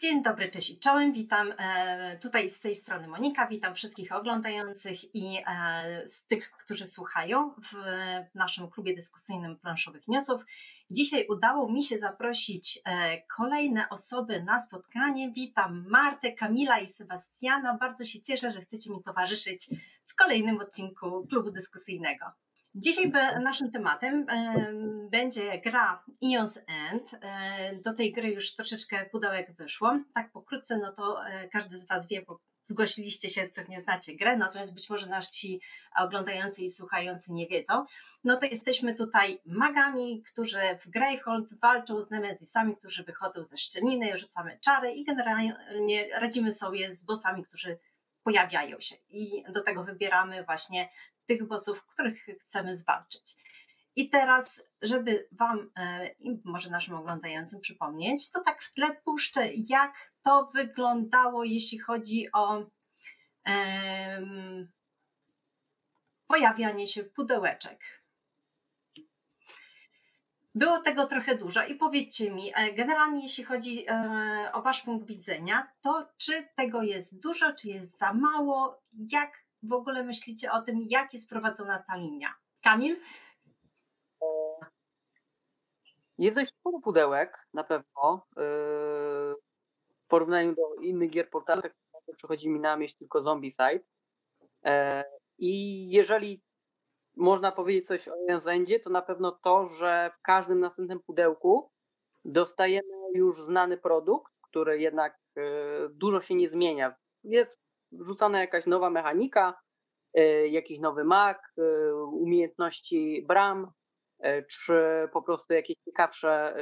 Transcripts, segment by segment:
Dzień dobry, cześć i czołem. Witam e, tutaj z tej strony Monika. Witam wszystkich oglądających i e, z tych, którzy słuchają w naszym klubie dyskusyjnym planszowych newsów. Dzisiaj udało mi się zaprosić e, kolejne osoby na spotkanie. Witam Martę, Kamila i Sebastiana. Bardzo się cieszę, że chcecie mi towarzyszyć w kolejnym odcinku klubu dyskusyjnego. Dzisiaj naszym tematem będzie gra Eons End. E, do tej gry już troszeczkę pudełek wyszło. Tak pokrótce, no to e, każdy z Was wie, bo zgłosiliście się, pewnie znacie grę, natomiast być może nasi oglądający i słuchający nie wiedzą. No to jesteśmy tutaj magami, którzy w Gravehold walczą z Nemezisami, którzy wychodzą ze szczeliny, rzucamy czary i generalnie radzimy sobie z bossami, którzy pojawiają się i do tego wybieramy właśnie tych bossów, których chcemy zwalczyć. I teraz, żeby Wam e, i może naszym oglądającym przypomnieć, to tak w tle puszczę, jak to wyglądało, jeśli chodzi o um, pojawianie się pudełeczek. Było tego trochę dużo i powiedzcie mi, e, generalnie jeśli chodzi e, o Wasz punkt widzenia, to czy tego jest dużo, czy jest za mało, jak w ogóle myślicie o tym, jak jest prowadzona ta linia? Kamil? Jest dość sporo pudełek, na pewno. W porównaniu do innych gier portalu, tak przychodzi mi na myśl tylko Zombie Side. Yy, I jeżeli można powiedzieć coś o Jensendzie, to na pewno to, że w każdym następnym pudełku dostajemy już znany produkt, który jednak yy, dużo się nie zmienia. Jest wrzucana jakaś nowa mechanika, e, jakiś nowy mak, e, umiejętności bram, e, czy po prostu jakieś ciekawsze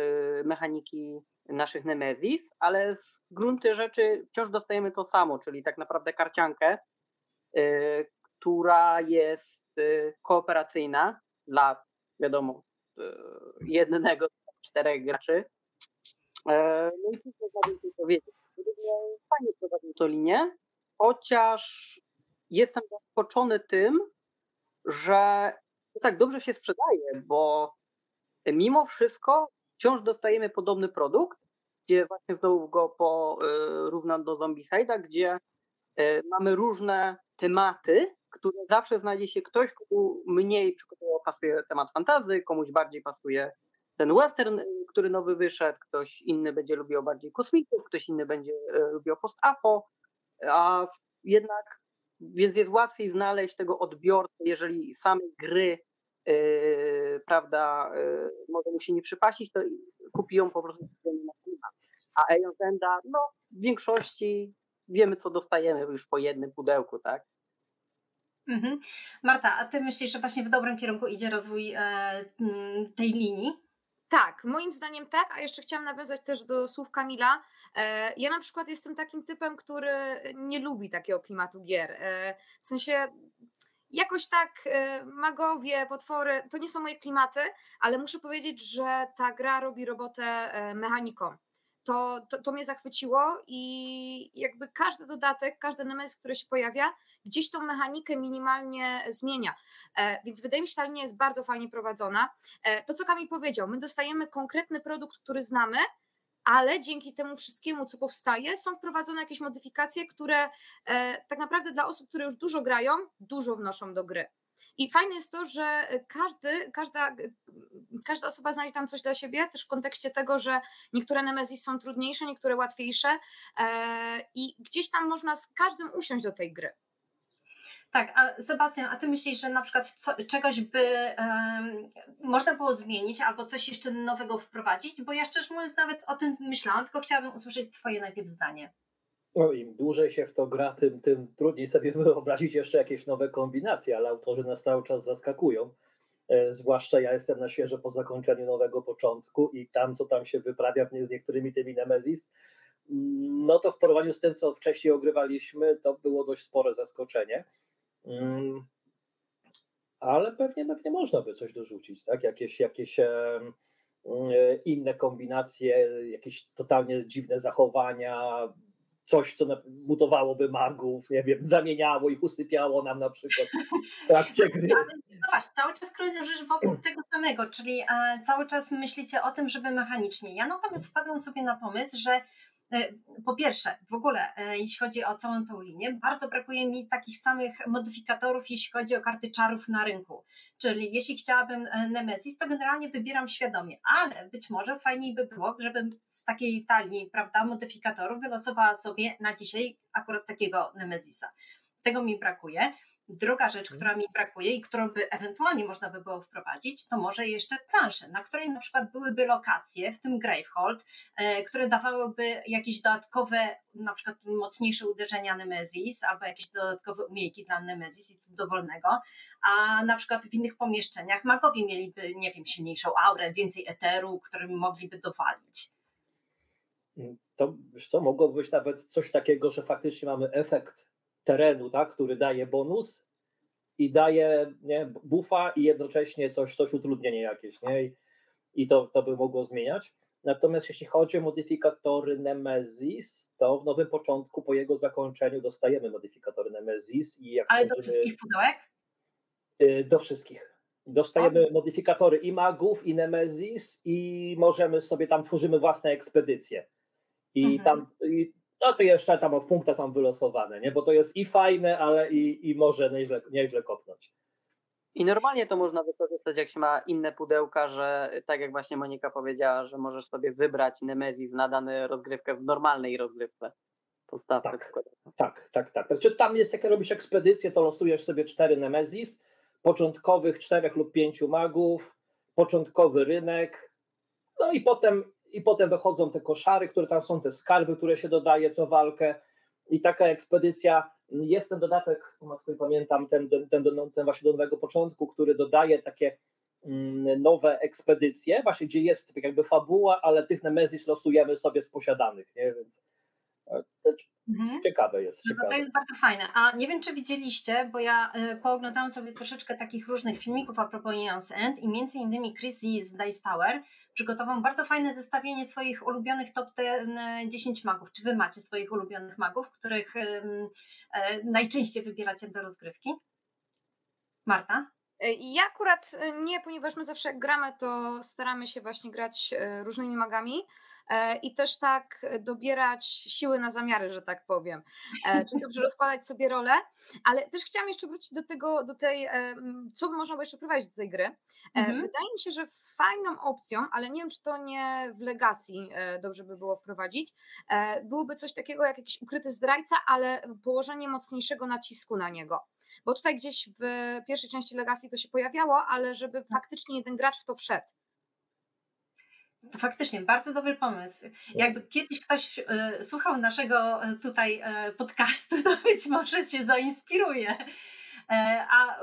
mechaniki naszych Nemezis, ale z grunty rzeczy wciąż dostajemy to samo, czyli tak naprawdę karciankę, która jest kooperacyjna dla, wiadomo, jednego z czterech graczy. No i cóż można więcej powiedzieć. Fajnie prowadził to linię, chociaż jestem zaskoczony tym, że tak dobrze się sprzedaje, bo mimo wszystko wciąż dostajemy podobny produkt, gdzie właśnie znowu go porównam do Zombicide'a, gdzie e, mamy różne tematy, które zawsze znajdzie się ktoś, komu mniej przykładowo pasuje temat fantazy, komuś bardziej pasuje ten western, który nowy wyszedł, ktoś inny będzie lubił bardziej kosmitów, ktoś inny będzie lubił post-apo, a jednak, więc jest łatwiej znaleźć tego odbiorcę, jeżeli samej gry, yy, prawda, yy, może mu się nie przypasić, to kupi ją po prostu na klimat. A Aeon Zenda, no w większości wiemy, co dostajemy już po jednym pudełku, tak? Mhm. Marta, a ty myślisz, że właśnie w dobrym kierunku idzie rozwój e, tej linii? Tak, moim zdaniem tak, a jeszcze chciałam nawiązać też do słów Kamila. E, ja na przykład jestem takim typem, który nie lubi takiego klimatu gier. E, w sensie jakoś tak e, magowie, potwory, to nie są moje klimaty, ale muszę powiedzieć, że ta gra robi robotę mechanikom to, to, to mnie zachwyciło i jakby każdy dodatek, każdy nemes, który się pojawia, gdzieś tą mechanikę minimalnie zmienia. E, więc wydaje mi się, że ta linia jest bardzo fajnie prowadzona. E, to, co Kamil powiedział, my dostajemy konkretny produkt, który znamy, ale dzięki temu wszystkiemu, co powstaje, są wprowadzone jakieś modyfikacje, które e, tak naprawdę dla osób, które już dużo grają, dużo wnoszą do gry. I fajne jest to, że każdy, każda, każda osoba znajdzie tam coś dla siebie, też w kontekście tego, że niektóre Nemesis są trudniejsze, niektóre łatwiejsze e, i gdzieś tam można z każdym usiąść do tej gry. Tak, a Sebastian, a ty myślisz, że na przykład co, czegoś by um, można było zmienić albo coś jeszcze nowego wprowadzić? Bo ja szczerze mówiąc nawet o tym myślałam, tylko chciałabym usłyszeć twoje najpierw zdanie. No, Im dłużej się w to gra, tym, tym trudniej sobie wyobrazić jeszcze jakieś nowe kombinacje, ale autorzy nas cały czas zaskakują. E, zwłaszcza ja jestem na świeżo po zakończeniu nowego początku i tam, co tam się wyprawia z niektórymi tymi Nemesis, mm, no to w porównaniu z tym, co wcześniej ogrywaliśmy, to było dość spore zaskoczenie. Mm, ale pewnie, pewnie można by coś dorzucić, tak? Jakieś, jakieś e, inne kombinacje, jakieś totalnie dziwne zachowania, coś, co mutowałoby magów, nie wiem, zamieniało ich, usypiało nam na przykład w trakcie gry. Ale zobacz, cały czas krążysz wokół tego samego, czyli cały czas myślicie o tym, żeby mechanicznie. Ja natomiast wpadłam sobie na pomysł, że po pierwsze, w ogóle, e, jeśli chodzi o całą tą linię, bardzo brakuje mi takich samych modyfikatorów, jeśli chodzi o karty czarów na rynku. Czyli jeśli chciałabym e, Nemesis, to generalnie wybieram świadomie, ale być może fajniej by było, żebym z takiej talii, prawda, modyfikatorów wylosowała sobie na dzisiaj akurat takiego Nemesisa. Tego mi brakuje. Druga rzecz, Mhm. która mi brakuje i którą by ewentualnie można by było wprowadzić, to może jeszcze plansze, na której na przykład byłyby lokacje, w tym Gravehold, e, które dawałyby jakieś dodatkowe, na przykład mocniejsze uderzenia Nemesis albo jakieś dodatkowe umiejki dla Nemesis i to dowolnego, a na przykład w innych pomieszczeniach magowie mieliby, nie wiem, silniejszą aurę, więcej eteru, którym mogliby dowalić. To wiesz co, mogłoby być nawet coś takiego, że faktycznie mamy efekt terenu, tak, który daje bonus i daje nie, buffa i jednocześnie coś, coś utrudnienie jakieś, nie? I, i to, to by mogło zmieniać. Natomiast jeśli chodzi o modyfikatory Nemesis, to w nowym początku po jego zakończeniu dostajemy modyfikatory Nemesis i jak Ale do wszystkich pudełek? Y, Do wszystkich. Dostajemy modyfikatory i magów, i Nemesis, i możemy sobie tam tworzymy własne ekspedycje. I Mhm. tam, i, no to jeszcze tam w punktach tam wylosowane, nie? bo to jest i fajne, ale i, i może nieźle, nieźle kopnąć. I normalnie to można wykorzystać, jak się ma inne pudełka, że tak jak właśnie Monika powiedziała, że możesz sobie wybrać Nemezis na daną rozgrywkę w normalnej rozgrywce. Podstawkę Tak. Tak, tak, tak. Znaczy tam jest, jak robisz ekspedycję, to losujesz sobie cztery Nemesis, początkowych czterech lub pięciu magów, początkowy rynek, no i potem, i potem wychodzą te koszary, które tam są, te skarby, które się dodaje co walkę i taka ekspedycja, jest ten dodatek, pamiętam, ten, ten, ten, ten właśnie do nowego początku, który dodaje takie mm, nowe ekspedycje, właśnie gdzie jest tak jakby fabuła, ale tych Nemesis losujemy sobie z posiadanych, nie? więc e, Mhm. ciekawe jest. No Ciekawe. to jest bardzo fajne. A nie wiem, czy widzieliście, bo ja y, pooglądałam sobie troszeczkę takich różnych filmików a propos Eons End i między innymi Chris z Dice Tower przygotował bardzo fajne zestawienie swoich ulubionych top 10 magów. Czy wy macie swoich ulubionych magów, których e, najczęściej wybieracie do rozgrywki? Marta? E, Ja akurat e, nie, ponieważ my zawsze jak gramy, to staramy się właśnie grać e, różnymi magami e, i też tak e, dobierać siły na zamiary, że tak powiem. E, Czyli dobrze rozkładać sobie role, ale też chciałam jeszcze wrócić do tego, do tej, e, co by można było jeszcze prowadzić do tej gry. E, Mhm. Wydaje mi się, że fajną opcją, ale nie wiem, czy to nie w Legacy e, dobrze by było wprowadzić, e, byłoby coś takiego jak jakiś ukryty zdrajca, ale położenie mocniejszego nacisku na niego. Bo tutaj gdzieś w pierwszej części Legacy to się pojawiało, ale żeby faktycznie jeden gracz w to wszedł. To faktycznie bardzo dobry pomysł. Jakby kiedyś ktoś e, słuchał naszego e, tutaj e, podcastu, to być może się zainspiruje. A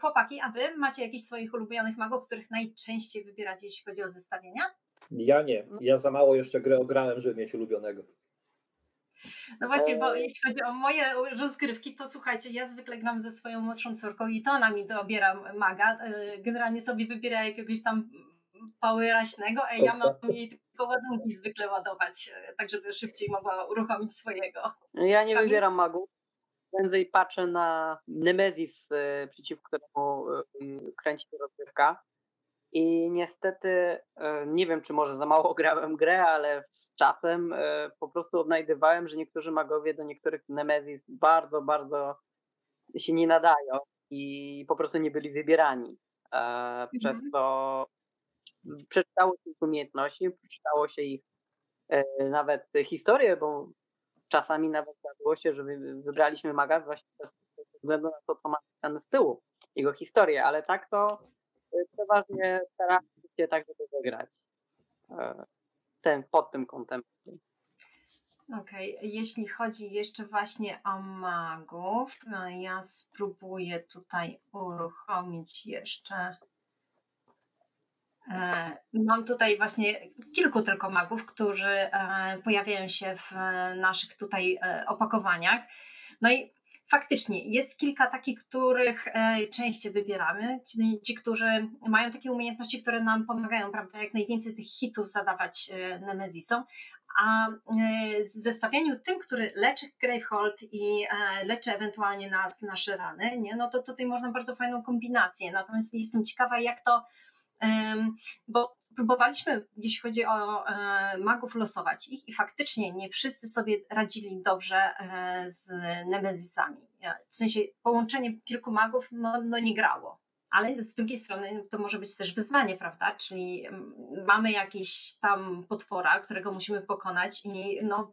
chłopaki, a wy macie jakichś swoich ulubionych magów, których najczęściej wybieracie, jeśli chodzi o zestawienia? Ja nie. Ja za mało jeszcze grę ograłem, żeby mieć ulubionego. No właśnie, bo jeśli chodzi o moje rozgrywki, to słuchajcie, ja zwykle gram ze swoją młodszą córką i to ona mi dobiera maga. Generalnie sobie wybiera jakiegoś tam pały raśnego, a ja mam jej tylko ładunki zwykle ładować, e, tak żeby szybciej mogła uruchomić swojego. Ja nie wybieram magów. Prędzej patrzę na Nemezis, e, przeciwko któremu e, kręci się rozgrywka. I niestety nie wiem, czy może za mało grałem grę, ale z czasem po prostu odnajdywałem, że niektórzy magowie do niektórych Nemezis bardzo, bardzo się nie nadają i po prostu nie byli wybierani. Przez to przeczytało się ich umiejętności, przeczytało się ich e, nawet historię, bo czasami nawet zdarzyło się, że wy- wybraliśmy maga właśnie ze względu na to, co ma z tyłu, jego historię, ale tak to e, przeważnie staramy się tak, żeby wygrać e, ten, pod tym kątem. Okej, jeśli chodzi jeszcze właśnie o magów, ja spróbuję tutaj uruchomić jeszcze. E, Mam tutaj właśnie kilku tylko magów, którzy e, pojawiają się w e, naszych tutaj opakowaniach. No i faktycznie jest kilka takich, których częściej wybieramy. Ci, ci, którzy mają takie umiejętności, które nam pomagają, prawda, jak najwięcej tych hitów zadawać Nemezisom. A z zestawieniu tym, który leczy Gravehold i leczy ewentualnie nas, nasze rany, nie? no to tutaj można bardzo fajną kombinację. Natomiast jestem ciekawa, jak to Bo próbowaliśmy, jeśli chodzi o e, magów, losować ich i faktycznie nie wszyscy sobie radzili dobrze e, z Nemezisami. W sensie połączenie kilku magów no, no nie grało. Ale z drugiej strony to może być też wyzwanie, prawda? Czyli mm, mamy jakiś tam potwora, którego musimy pokonać i no,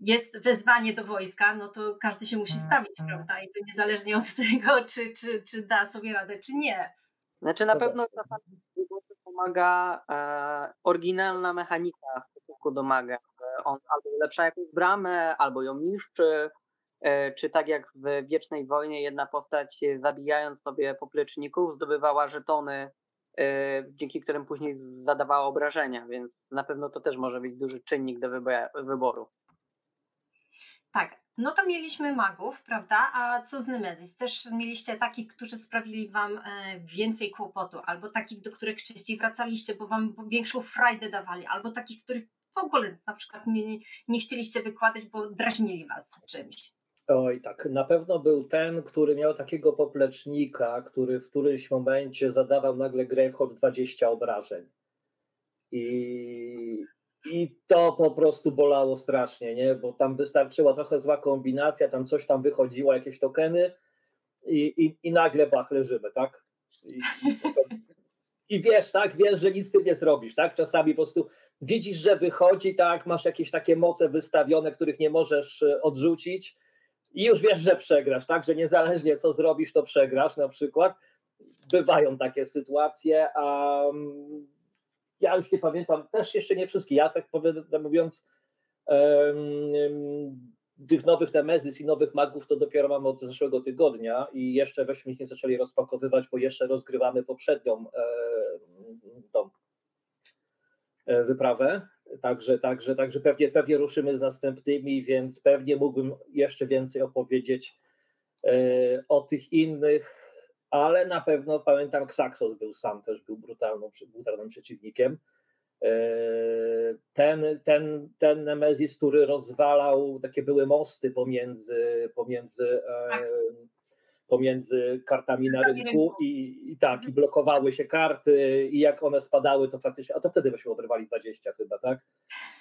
jest wezwanie do wojska, no to każdy się musi mhm, stawić, mhm. prawda? I to niezależnie od tego, czy, czy, czy da sobie radę, czy nie. Znaczy na pewno czasami pomaga e, oryginalna mechanika w stosunku do maga. On albo ulepsza jakąś bramę, albo ją niszczy, e, czy tak jak w Wiecznej Wojnie jedna postać zabijając sobie popleczników zdobywała żetony, e, dzięki którym później zadawała obrażenia, więc na pewno to też może być duży czynnik do wyboru. Tak, no to mieliśmy magów, prawda? A co z Nemezis? Też mieliście takich, którzy sprawili wam e, więcej kłopotu, albo takich, do których częściej wracaliście, bo wam większą frajdę dawali, albo takich, których w ogóle na przykład nie, nie chcieliście wykładać, bo drażnili was czymś. Oj, tak. Na pewno był ten, który miał takiego poplecznika, który w którymś momencie zadawał nagle Gravehold 20 obrażeń. I, i to po prostu bolało strasznie, nie? Bo tam wystarczyła trochę zła kombinacja, tam coś tam wychodziło, jakieś tokeny i, i, i nagle bach, leżymy, tak? I, i, wiesz, tak? Wiesz, że nic z tym nie zrobisz, tak? Czasami po prostu widzisz, że wychodzi, tak? Masz jakieś takie moce wystawione, których nie możesz e, odrzucić i już wiesz, że przegrasz, tak? Że niezależnie co zrobisz, to przegrasz na przykład. Bywają takie sytuacje, a ja już nie pamiętam, też jeszcze nie wszystkie. Ja tak powiem, mówiąc, um, tych nowych Nemezis i nowych magów to dopiero mamy od zeszłego tygodnia i jeszcze weźmy ich nie zaczęli rozpakowywać, bo jeszcze rozgrywamy poprzednią e, tą, e, wyprawę. Także, także, także pewnie, pewnie ruszymy z następnymi, więc pewnie mógłbym jeszcze więcej opowiedzieć e, o tych innych ale na pewno pamiętam, Xaxos był sam też, był brutalną, brutalnym przeciwnikiem. E, ten, ten, ten Nemezis, który rozwalał, takie były mosty pomiędzy, pomiędzy, e, tak. pomiędzy kartami na rynku i, i tak, i mhm. blokowały się karty i jak one spadały, to faktycznie, a to wtedy byśmy obrywali 20 chyba, tak?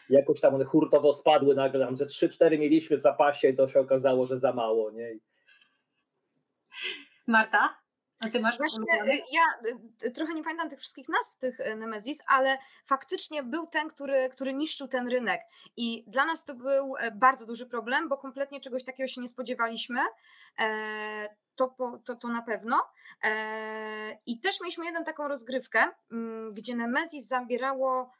Jakoś tam one hurtowo spadły nagle, tam, że 3-4 mieliśmy w zapasie i to się okazało, że za mało, nie? Marta? A ty masz Właśnie y, ja y, trochę nie pamiętam tych wszystkich nazw tych y, Nemezis, ale faktycznie był ten, który, który niszczył ten rynek. I dla nas to był e, bardzo duży problem, bo kompletnie czegoś takiego się nie spodziewaliśmy. E, to, to, to na pewno. E, I też mieliśmy jedną taką rozgrywkę, mm, gdzie Nemezis zabierało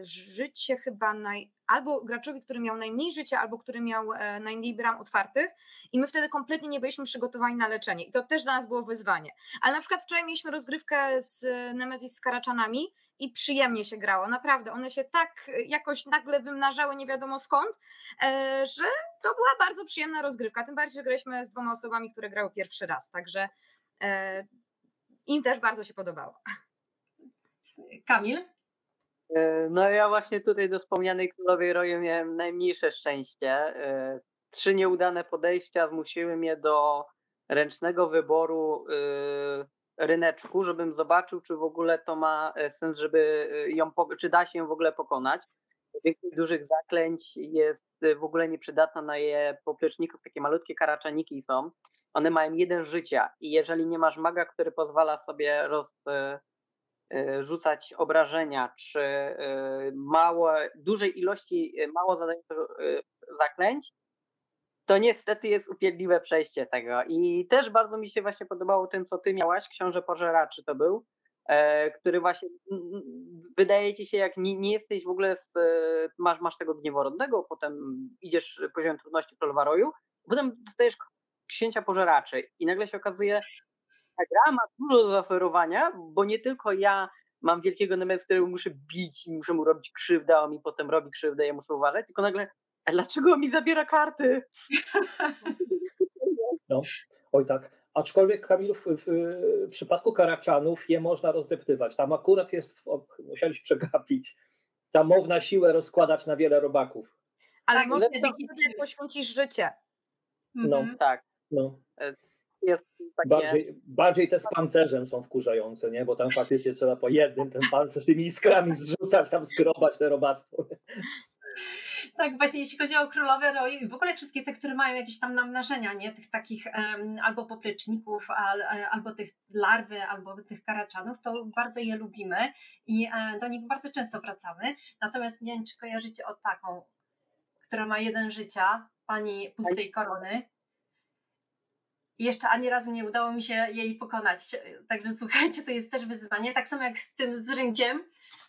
życie chyba naj, albo graczowi, który miał najmniej życia, albo który miał e, najmniej bram otwartych i my wtedy kompletnie nie byliśmy przygotowani na leczenie i to też dla nas było wyzwanie. Ale na przykład wczoraj mieliśmy rozgrywkę z Nemesis z Karaczanami i przyjemnie się grało, naprawdę. One się tak jakoś nagle wymnażały nie wiadomo skąd, e, że to była bardzo przyjemna rozgrywka, tym bardziej, że graliśmy z dwoma osobami, które grały pierwszy raz, także im też bardzo się podobało. Kamil? E, no ja właśnie tutaj do wspomnianej Królowej Roju miałem najmniejsze szczęście. E, trzy nieudane podejścia zmusiły mnie do ręcznego wyboru e, ryneczku, żebym zobaczył, czy w ogóle to ma sens, żeby ją, czy da się ją w ogóle pokonać. Większość dużych zaklęć jest w ogóle nieprzydatna na je popleczników, takie malutkie karaczaniki są. One mają jeden życia i jeżeli nie masz maga, który pozwala sobie roz, rzucać obrażenia, czy e, małe, dużej ilości e, mało zadających zaklęć, to niestety jest upierdliwe przejście tego. I też bardzo mi się właśnie podobało tym, co ty miałaś, Książę Pożeraczy to był, który właśnie wydaje ci się, jak nie, nie jesteś w ogóle, z, masz, masz tego gnieworodnego, potem idziesz poziom trudności Królowa Roju, potem dostajesz Księcia Pożeraczy i nagle się okazuje, ta gra ma dużo do zaoferowania, bo nie tylko ja mam wielkiego Nemeza, którego muszę bić i muszę mu robić krzywdę, a on mi potem robi krzywdę, ja muszę uważać, tylko nagle, a dlaczego mi zabiera karty? No, oj tak. Aczkolwiek Kamil, w, w, w, przypadku Karaczanów je można rozdeptywać. Tam akurat jest, o, musieliśmy przegapić, tam można siłę rozkładać na wiele robaków. Ale tak, można wtedy, poświęcić życie. No, mhm. tak. No. Jest takie... Bardziej, bardziej te z pancerzem są wkurzające, nie? Bo tam faktycznie trzeba po jednym ten pancerz tymi iskrami zrzucać, tam skrobać te robactwo. Tak, właśnie jeśli chodzi o królowe roju i w ogóle wszystkie te, które mają jakieś tam namnażenia, nie? Tych takich um, albo popleczników, al, e, albo tych larwy, albo tych karaczanów, to bardzo je lubimy i e, do nich bardzo często wracamy. Natomiast nie wiem, czy kojarzycie o taką, która ma jeden życia, pani pustej korony. I jeszcze ani razu nie udało mi się jej pokonać. Także słuchajcie, to jest też wyzwanie. Tak samo jak z tym z rynkiem.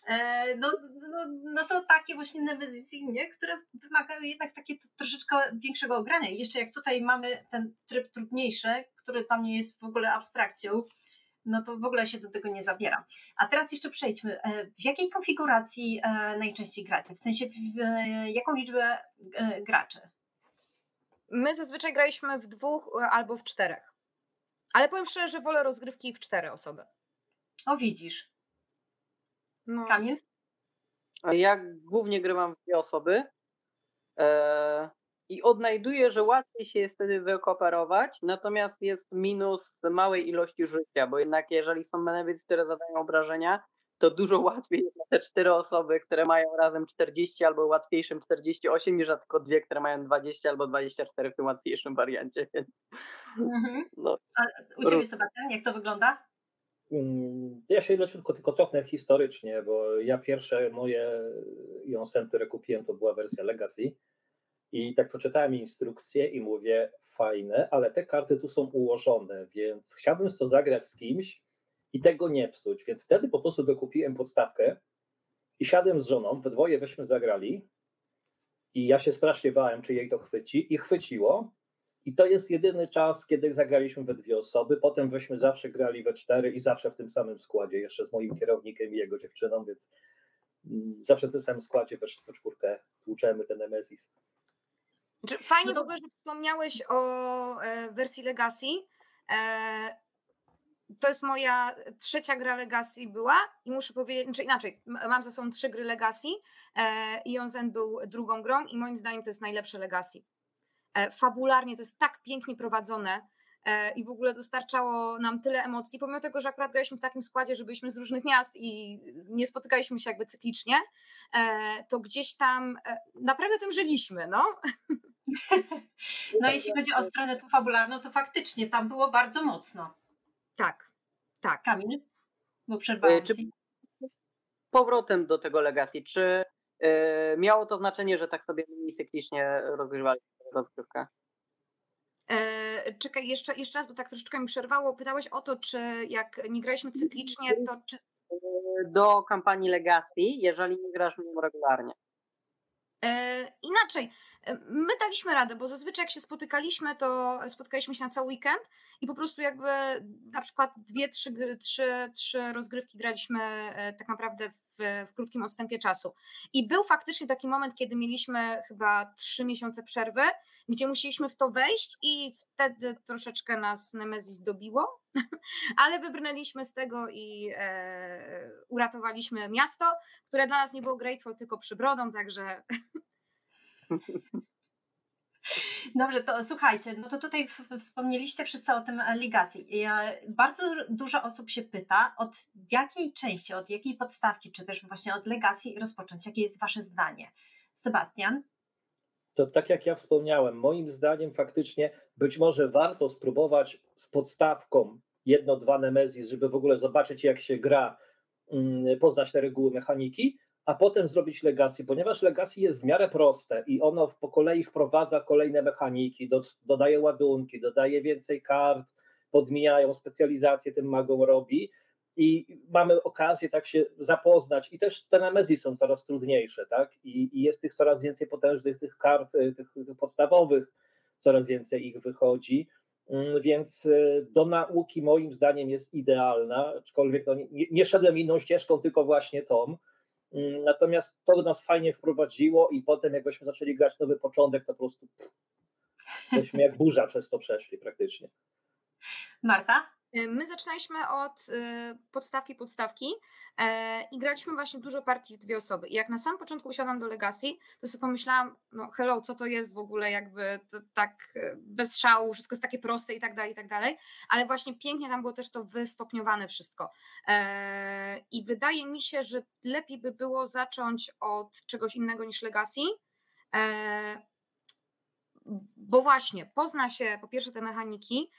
E, no, no, no są takie właśnie nemezisy, nie? które wymagają jednak takie troszeczkę większego ogrania. I jeszcze jak tutaj mamy ten tryb trudniejszy, który dla mnie jest w ogóle abstrakcją, no to w ogóle się do tego nie zabieram. A teraz jeszcze przejdźmy. E, w jakiej konfiguracji e, najczęściej gracie? W sensie, w jaką liczbę graczy? My zazwyczaj graliśmy w dwóch albo w czterech. Ale powiem szczerze, że wolę rozgrywki w cztery osoby. O, widzisz. No. Kamil? Ja głównie grywam w dwie osoby e, i odnajduję, że łatwiej się jest wtedy wykooperować, natomiast jest minus małej ilości życia, bo jednak jeżeli są menewicy, które zadają obrażenia, to dużo łatwiej jest na te cztery osoby, które mają razem 40 albo łatwiejszym 48, niż na tylko dwie, które mają 20 albo 24 w tym łatwiejszym wariancie. Mhm. No. A u Ciebie Sebastian, jak to wygląda? Mm, ja się leciutko tylko cofnę historycznie, bo ja pierwsze moje Jonsen, które kupiłem, to była wersja Legacy. I tak przeczytałem instrukcję i mówię, fajne, ale te karty tu są ułożone, więc chciałbym to zagrać z kimś i tego nie psuć. Więc wtedy po prostu dokupiłem podstawkę i siadłem z żoną, we dwoje weźmy zagrali. I ja się strasznie bałem, czy jej to chwyci, i chwyciło. I to jest jedyny czas, kiedy zagraliśmy we dwie osoby. Potem weźmy zawsze grali we cztery i zawsze w tym samym składzie, jeszcze z moim kierownikiem i jego dziewczyną, więc mm, zawsze w tym samym składzie we czwórkę tłuczemy ten Nemesis. Fajnie no to... w ogóle, że wspomniałeś o e, wersji Legacy. E, to jest moja trzecia gra Legacy była i muszę powiedzieć, znaczy inaczej, mam za sobą trzy gry Legacy e, i Onzen był drugą grą i moim zdaniem to jest najlepsze Legacy. E, fabularnie to jest tak pięknie prowadzone e, i w ogóle dostarczało nam tyle emocji, pomimo tego, że akurat graliśmy w takim składzie, że byliśmy z różnych miast i nie spotykaliśmy się jakby cyklicznie, e, to gdzieś tam naprawdę tym żyliśmy, no. No jeśli chodzi o stronę tą fabularną, to faktycznie tam było bardzo mocno. Tak, tak. Kamil? Bo przerwałam czy, ci. Powrotem do tego Legacy, czy miało to znaczenie, że tak sobie mniej cyklicznie rozgrywali rozgrywkę. E, czekaj, jeszcze, jeszcze raz, bo tak troszeczkę mi przerwało. Pytałeś o to, czy jak nie graliśmy cyklicznie, to czy... Do kampanii Legacy, jeżeli nie grasz w nią regularnie. E, inaczej, e, my daliśmy radę, bo zazwyczaj jak się spotykaliśmy, to spotykaliśmy się na cały weekend i po prostu jakby na przykład dwie, trzy, trzy, trzy rozgrywki graliśmy e, tak naprawdę w, w krótkim odstępie czasu. I był faktycznie taki moment, kiedy mieliśmy chyba trzy miesiące przerwy, gdzie musieliśmy w to wejść i wtedy troszeczkę nas Nemezis dobiło, ale wybrnęliśmy z tego i e, uratowaliśmy miasto, które dla nas nie było grateful, tylko przybrodą, także Dobrze, to słuchajcie, no to tutaj wspomnieliście wszyscy o tym Legacy. Bardzo dużo osób się pyta, od jakiej części, od jakiej podstawki, czy też właśnie od Legacy rozpocząć? Jakie jest Wasze zdanie? Sebastian? To tak jak ja wspomniałem, moim zdaniem faktycznie być może warto spróbować z podstawką jedno, dwa Nemezis, żeby w ogóle zobaczyć jak się gra, mm, poznać te reguły mechaniki, a potem zrobić legacy, ponieważ legacy jest w miarę proste i ono po kolei wprowadza kolejne mechaniki, do, dodaje ładunki, dodaje więcej kart, podmijają specjalizację tym magom robi i mamy okazję tak się zapoznać i też te nemezji są coraz trudniejsze, tak? I, I, jest tych coraz więcej potężnych tych kart, y, tych, tych podstawowych, coraz więcej ich wychodzi, mm, więc y, do nauki moim zdaniem jest idealna, aczkolwiek no, nie, nie szedłem inną ścieżką, tylko właśnie tą, natomiast to nas fajnie wprowadziło i potem jakbyśmy zaczęli grać nowy początek, to po prostu myśmy jak burza przez to przeszli praktycznie. Marta? Y, my zaczynaliśmy od y, podstawki, podstawki e, i graliśmy właśnie dużo partii w dwie osoby. I jak na samym początku usiadłam do Legacy, to sobie pomyślałam, no hello, co to jest w ogóle jakby tak e, bez szału, wszystko jest takie proste i tak dalej, i tak dalej. Ale właśnie pięknie tam było też to wystopniowane wszystko. E, I wydaje mi się, że lepiej by było zacząć od czegoś innego niż Legacy, bo właśnie pozna się po pierwsze te mechaniki,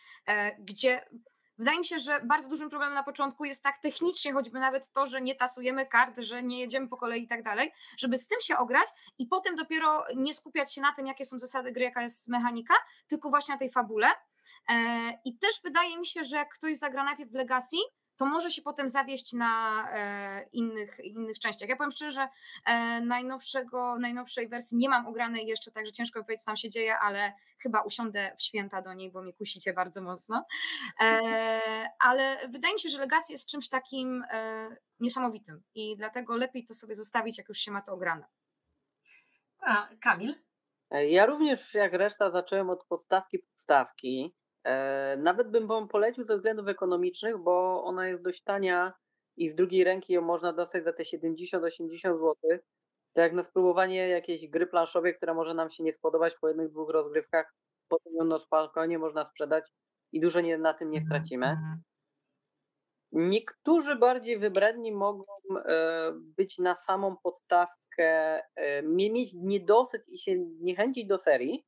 gdzie Wydaje mi się, że bardzo dużym problemem na początku jest tak technicznie, choćby nawet to, że nie tasujemy kart, że nie jedziemy po kolei i tak dalej, żeby z tym się ograć i potem dopiero nie skupiać się na tym, jakie są zasady gry, jaka jest mechanika, tylko właśnie na tej fabule. E, I też wydaje mi się, że jak ktoś zagra najpierw w Legacy, to może się potem zawieść na e, innych, innych częściach. Ja powiem szczerze, że e, najnowszego, najnowszej wersji nie mam ugranej jeszcze, także ciężko powiedzieć, co tam się dzieje, ale chyba usiądę w święta do niej, bo mnie kusicie bardzo mocno. E, ale wydaje mi się, że Legacy jest czymś takim niesamowitym i dlatego lepiej to sobie zostawić, jak już się ma to ograne. A, Kamil? Ja również, jak reszta, zacząłem od podstawki podstawki. E, nawet bym wam polecił ze względów ekonomicznych, bo ona jest dość tania i z drugiej ręki ją można dostać za te 70-80 zł. To jak na spróbowanie jakiejś gry planszowej, która może nam się nie spodobać po jednych, dwóch rozgrywkach, potem ją na spokojnie można sprzedać i dużo nie, na tym nie stracimy. Niektórzy bardziej wybredni mogą e, być na samą podstawkę, e, mieć niedosyt i się niechęcić do serii,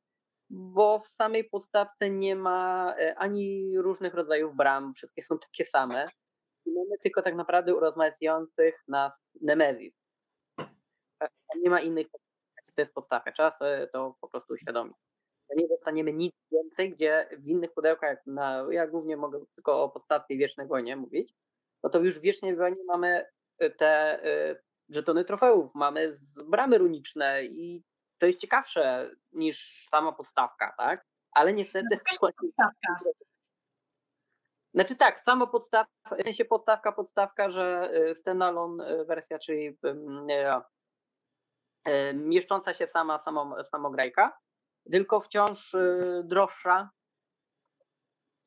bo w samej podstawce nie ma e, ani różnych rodzajów bram, wszystkie są takie same. Mamy tylko tak naprawdę urozmaicających nas Nemezis. E, nie ma innych, to jest podstawka. Trzeba to po prostu uświadomić. Nie dostaniemy nic więcej, gdzie w innych pudełkach, na, ja głównie mogę tylko o podstawce Wiecznej Wojnie mówić, no to już w Wiecznej Wojnie mamy e, te żetony trofeów, mamy bramy runiczne i to jest ciekawsze niż sama podstawka, tak? Ale niestety. No, podstawka. Znaczy tak, sama podstawka, w sensie podstawka, podstawka, że y, standalone y, wersja, czyli y, mieszcząca się sama, samą, samograjka, tylko wciąż droższa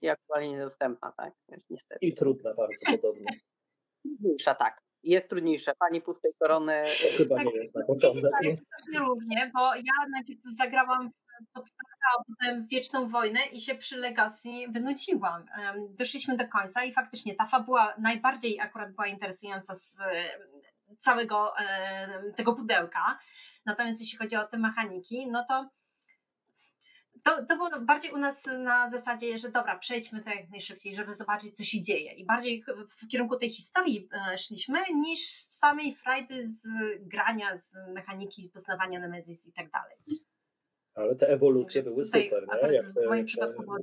i aktualnie niedostępna, tak? Więc niestety. I trudna bardzo podobnie. Trudniejsza, tak jest trudniejsze. Pani pustej korony. Chyba tak, nie jest. To jest różnie, bo ja najpierw zagrałam podstawkę, a potem Wieczną Wojnę i się przy Legacy wynudziłam. Doszliśmy do końca i faktycznie ta fabuła najbardziej akurat była interesująca z całego tego pudełka. Natomiast jeśli chodzi o te mechaniki, no to to, to było bardziej u nas na zasadzie, że dobra, przejdźmy to jak najszybciej, żeby zobaczyć, co się dzieje. I bardziej w kierunku tej historii e, szliśmy, niż samej frajdy z grania, z mechaniki, poznawania Nemesis i tak dalej. Ale te ewolucje były super, nie? Jak w moim przypadku było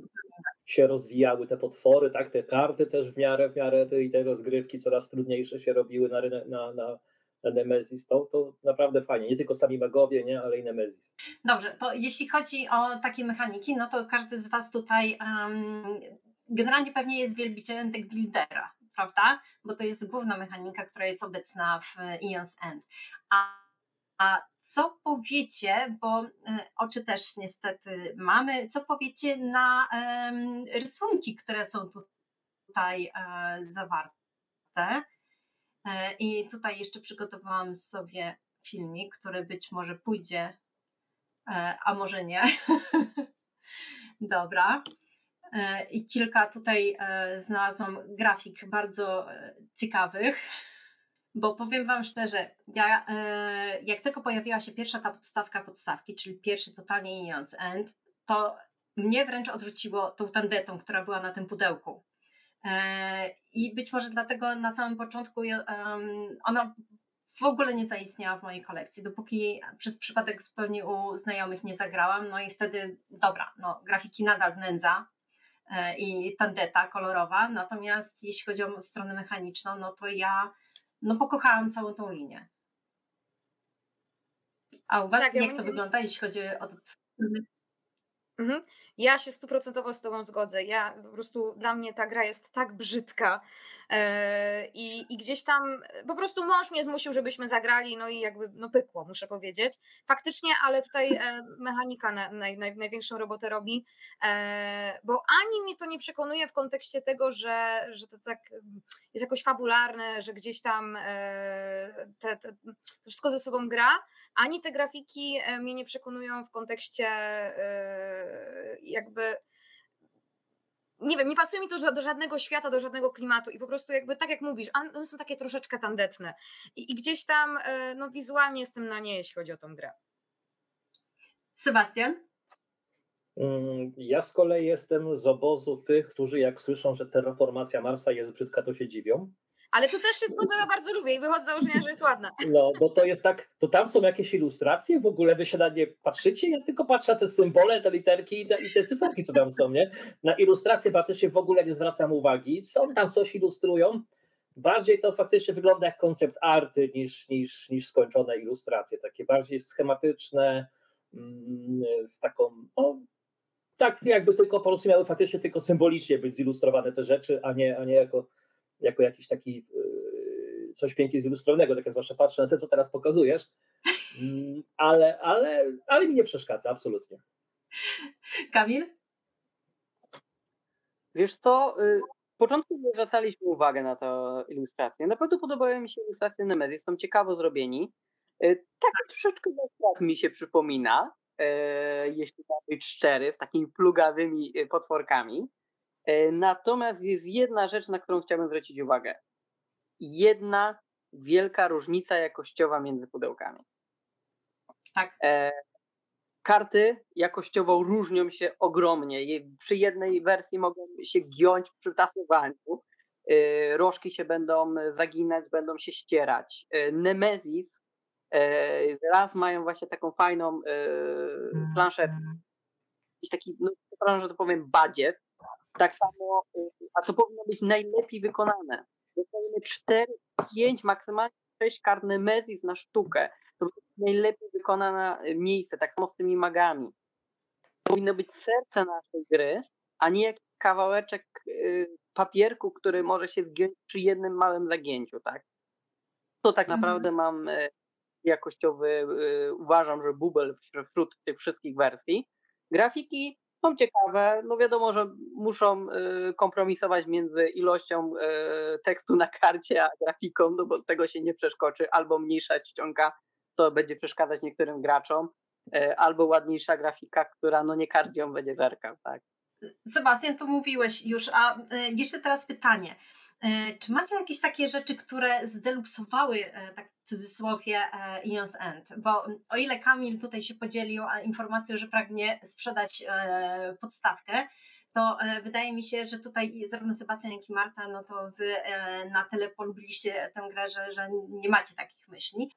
się rozwijały te potwory, tak, te karty też w miarę, w miarę tej, tej rozgrywki coraz trudniejsze się robiły na, na, na Nemesis, to, to naprawdę fajnie. Nie tylko sami magowie, nie, ale i Nemesis. Dobrze, to jeśli chodzi o takie mechaniki, no to każdy z Was tutaj um, generalnie pewnie jest wielbicielem deck buildera, prawda? Bo to jest główna mechanika, która jest obecna w Eon's End. A a co powiecie, bo e, oczy też niestety mamy, co powiecie na rysunki, które są tutaj e, zawarte? E, I tutaj jeszcze przygotowałam sobie filmik, który być może pójdzie, e, a może nie. Dobra. E, I kilka tutaj znalazłam grafik bardzo ciekawych, bo powiem Wam szczerze, ja, jak tylko pojawiła się pierwsza ta podstawka podstawki, czyli pierwszy totalnie Eons End, to mnie wręcz odrzuciło tą tandetą, która była na tym pudełku. E, I być może dlatego na samym początku ona w ogóle nie zaistniała w mojej kolekcji, dopóki przez przypadek zupełnie u znajomych nie zagrałam. No i wtedy, dobra, no, grafiki nadal nędza e, i tandeta kolorowa, natomiast jeśli chodzi o stronę mechaniczną, no to ja no, pokochałam całą tą linię. A u Was tak, jak ja to wygląda, jeśli chodzi o Mhm. Ja się stuprocentowo z Tobą zgodzę. Ja po prostu dla mnie ta gra jest tak brzydka. E, I, I gdzieś tam po prostu mąż mnie zmusił, żebyśmy zagrali, no i jakby no pykło, muszę powiedzieć. Faktycznie, ale tutaj e, mechanika naj, naj, największą robotę robi, e, bo ani mnie to nie przekonuje w kontekście tego, że, że to tak jest jakoś fabularne, że gdzieś tam te, te, to wszystko ze sobą gra, ani te grafiki mnie nie przekonują w kontekście jakby nie wiem, nie pasuje mi to do żadnego świata, do żadnego klimatu i po prostu jakby tak jak mówisz, one są takie troszeczkę tandetne i, i gdzieś tam e, no, wizualnie jestem na nie, jeśli chodzi o tą grę. Sebastian? Mm, ja z kolei jestem z obozu tych, którzy jak słyszą, że terraformacja Marsa jest brzydka, to się dziwią. Ale tu też się zgodzę, ja bardzo lubię i wychodzę z założenia, że jest ładna. No, bo to jest tak, to tam są jakieś ilustracje, w ogóle wy się na nie patrzycie, ja tylko patrzę na te symbole, te literki i te, i te cyferki, co tam są, nie? Na ilustracje faktycznie w ogóle nie zwracam uwagi, są tam coś ilustrują, bardziej to faktycznie wygląda jak koncept arty niż, niż, niż skończone ilustracje, takie bardziej schematyczne, mm, z taką, no, tak jakby tylko po prostu miały faktycznie tylko symbolicznie być zilustrowane te rzeczy, a nie, a nie jako jako jakiś taki yy, coś pięknie zilustrowanego, tak jak zwłaszcza patrzę na te, co teraz pokazujesz, mm, ale, ale, ale mi nie przeszkadza, absolutnie. Kamil? Wiesz co, y, w początku nie zwracaliśmy uwagę na tę ilustrację. Na pewno podobały mi się ilustracje Nemesis, są ciekawo zrobieni. Y, tak troszeczkę jak mi się przypomina, y, jeśli mam być szczery, z takimi plugawymi potworkami. E, natomiast jest jedna rzecz, na którą chciałbym zwrócić uwagę. Jedna wielka różnica jakościowa między pudełkami. Tak. E, karty jakościowo różnią się ogromnie. Przy jednej wersji mogą się giąć przy tasowaniu. E, rożki się będą zaginać, będą się ścierać. E, Nemesis e, raz mają właśnie taką fajną e, planszetę. Jakiś taki, no, przepraszam, że to powiem, badziew, tak samo, y, a to powinno być najlepiej wykonane. Dostajemy 4, 5, maksymalnie 6 kart Nemesis na sztukę. To będzie najlepiej wykonane y, miejsce, tak samo z tymi magami. To powinno być serce naszej gry, a nie jakiś kawałeczek y, papierku, który może się zgiąć przy jednym małym zagięciu, tak? To tak mhm. naprawdę mam jakościowy, uważam, że bubel wśród tych wszystkich wersji. Grafiki są ciekawe. No wiadomo, że muszą y, kompromisować między ilością y, tekstu na karcie a grafiką, no bo tego się nie przeskoczy. Albo mniejsza czcionka, co będzie przeszkadzać niektórym graczom, y, albo ładniejsza grafika, która no nie każdy ją będzie zerkał, tak. Sebastian, to mówiłeś już, a jeszcze teraz pytanie. E, czy macie jakieś takie rzeczy, które zdeluksowały, e, tak w cudzysłowie, Ions e, End? Bo o ile Kamil tutaj się podzielił informacją, że pragnie sprzedać podstawkę, to wydaje mi się, że tutaj zarówno Sebastian, jak i Marta, no to wy na tyle polubiliście tę grę, że, że nie macie takich myśli.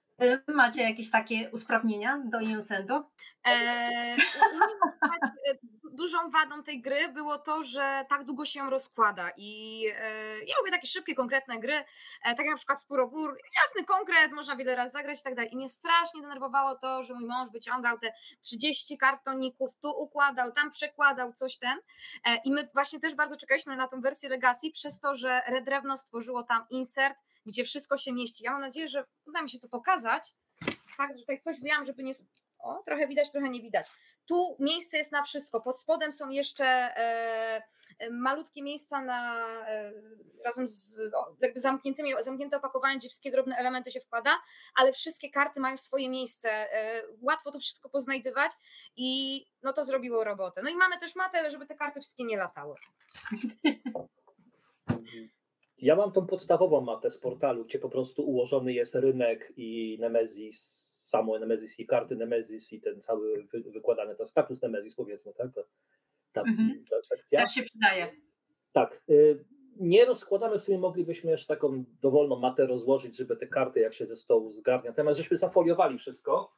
Macie jakieś takie usprawnienia do Ionsendu? Eee, dużą wadą tej gry było to, że tak długo się ją rozkłada i e, ja lubię takie szybkie, konkretne gry, e, tak jak na przykład Spurobór, jasny konkret, można wiele razy zagrać i tak dalej. I mnie strasznie denerwowało to, że mój mąż wyciągał te 30 kartoników, tu układał, tam przekładał coś ten e, i my właśnie też bardzo czekaliśmy na tą wersję Legacy przez to, że Redrewno stworzyło tam insert, gdzie wszystko się mieści. Ja mam nadzieję, że uda mi się to pokazać. Fakt, że tutaj coś wyjęłam, żeby nie... O, trochę widać, trochę nie widać. Tu miejsce jest na wszystko. Pod spodem są jeszcze e, e malutkie miejsca na e, razem z jakby zamkniętymi, zamknięte opakowanie, gdzie wszystkie drobne elementy się wkłada, ale wszystkie karty mają swoje miejsce. E, łatwo to wszystko poznajdywać i no to zrobiło robotę. No i mamy też matę, żeby te karty wszystkie nie latały. Ja mam tą podstawową matę z portalu, gdzie po prostu ułożony jest rynek i Nemesis samo Nemesis i karty Nemesis i ten cały wy, wykładany, to status Nemesis powiedzmy, tak? To, ta, mhm. ta sekcja. Też się przydaje. Tak. Y, nie rozkładamy, w sumie moglibyśmy jeszcze taką dowolną matę rozłożyć, żeby te karty jak się ze stołu zgarnia. Natomiast żeśmy zafoliowali wszystko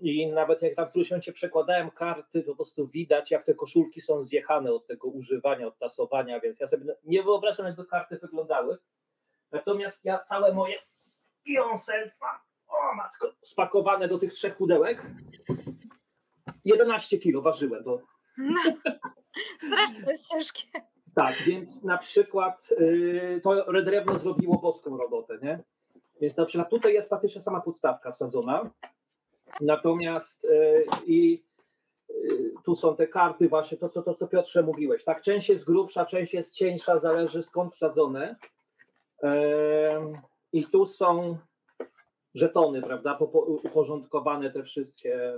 i nawet jak tam w którymś momencie przekładałem karty, to po prostu widać, jak te koszulki są zjechane od tego używania, od tasowania, więc ja sobie nie wyobrażam, jakby karty wyglądały. Natomiast ja całe moje mam o matko, spakowane do tych trzech pudełek. 11 kilo ważyłem. To... Strasznie to jest ciężkie. Tak, więc na przykład y, to Redrewno zrobiło boską robotę, nie? Więc na przykład tutaj jest praktycznie sama podstawka wsadzona. Natomiast y, i y, tu są te karty, właśnie to co, to, co Piotrze mówiłeś. Tak, część jest grubsza, część jest cieńsza, zależy skąd wsadzone. I tu są żetony, prawda? Uporządkowane te wszystkie.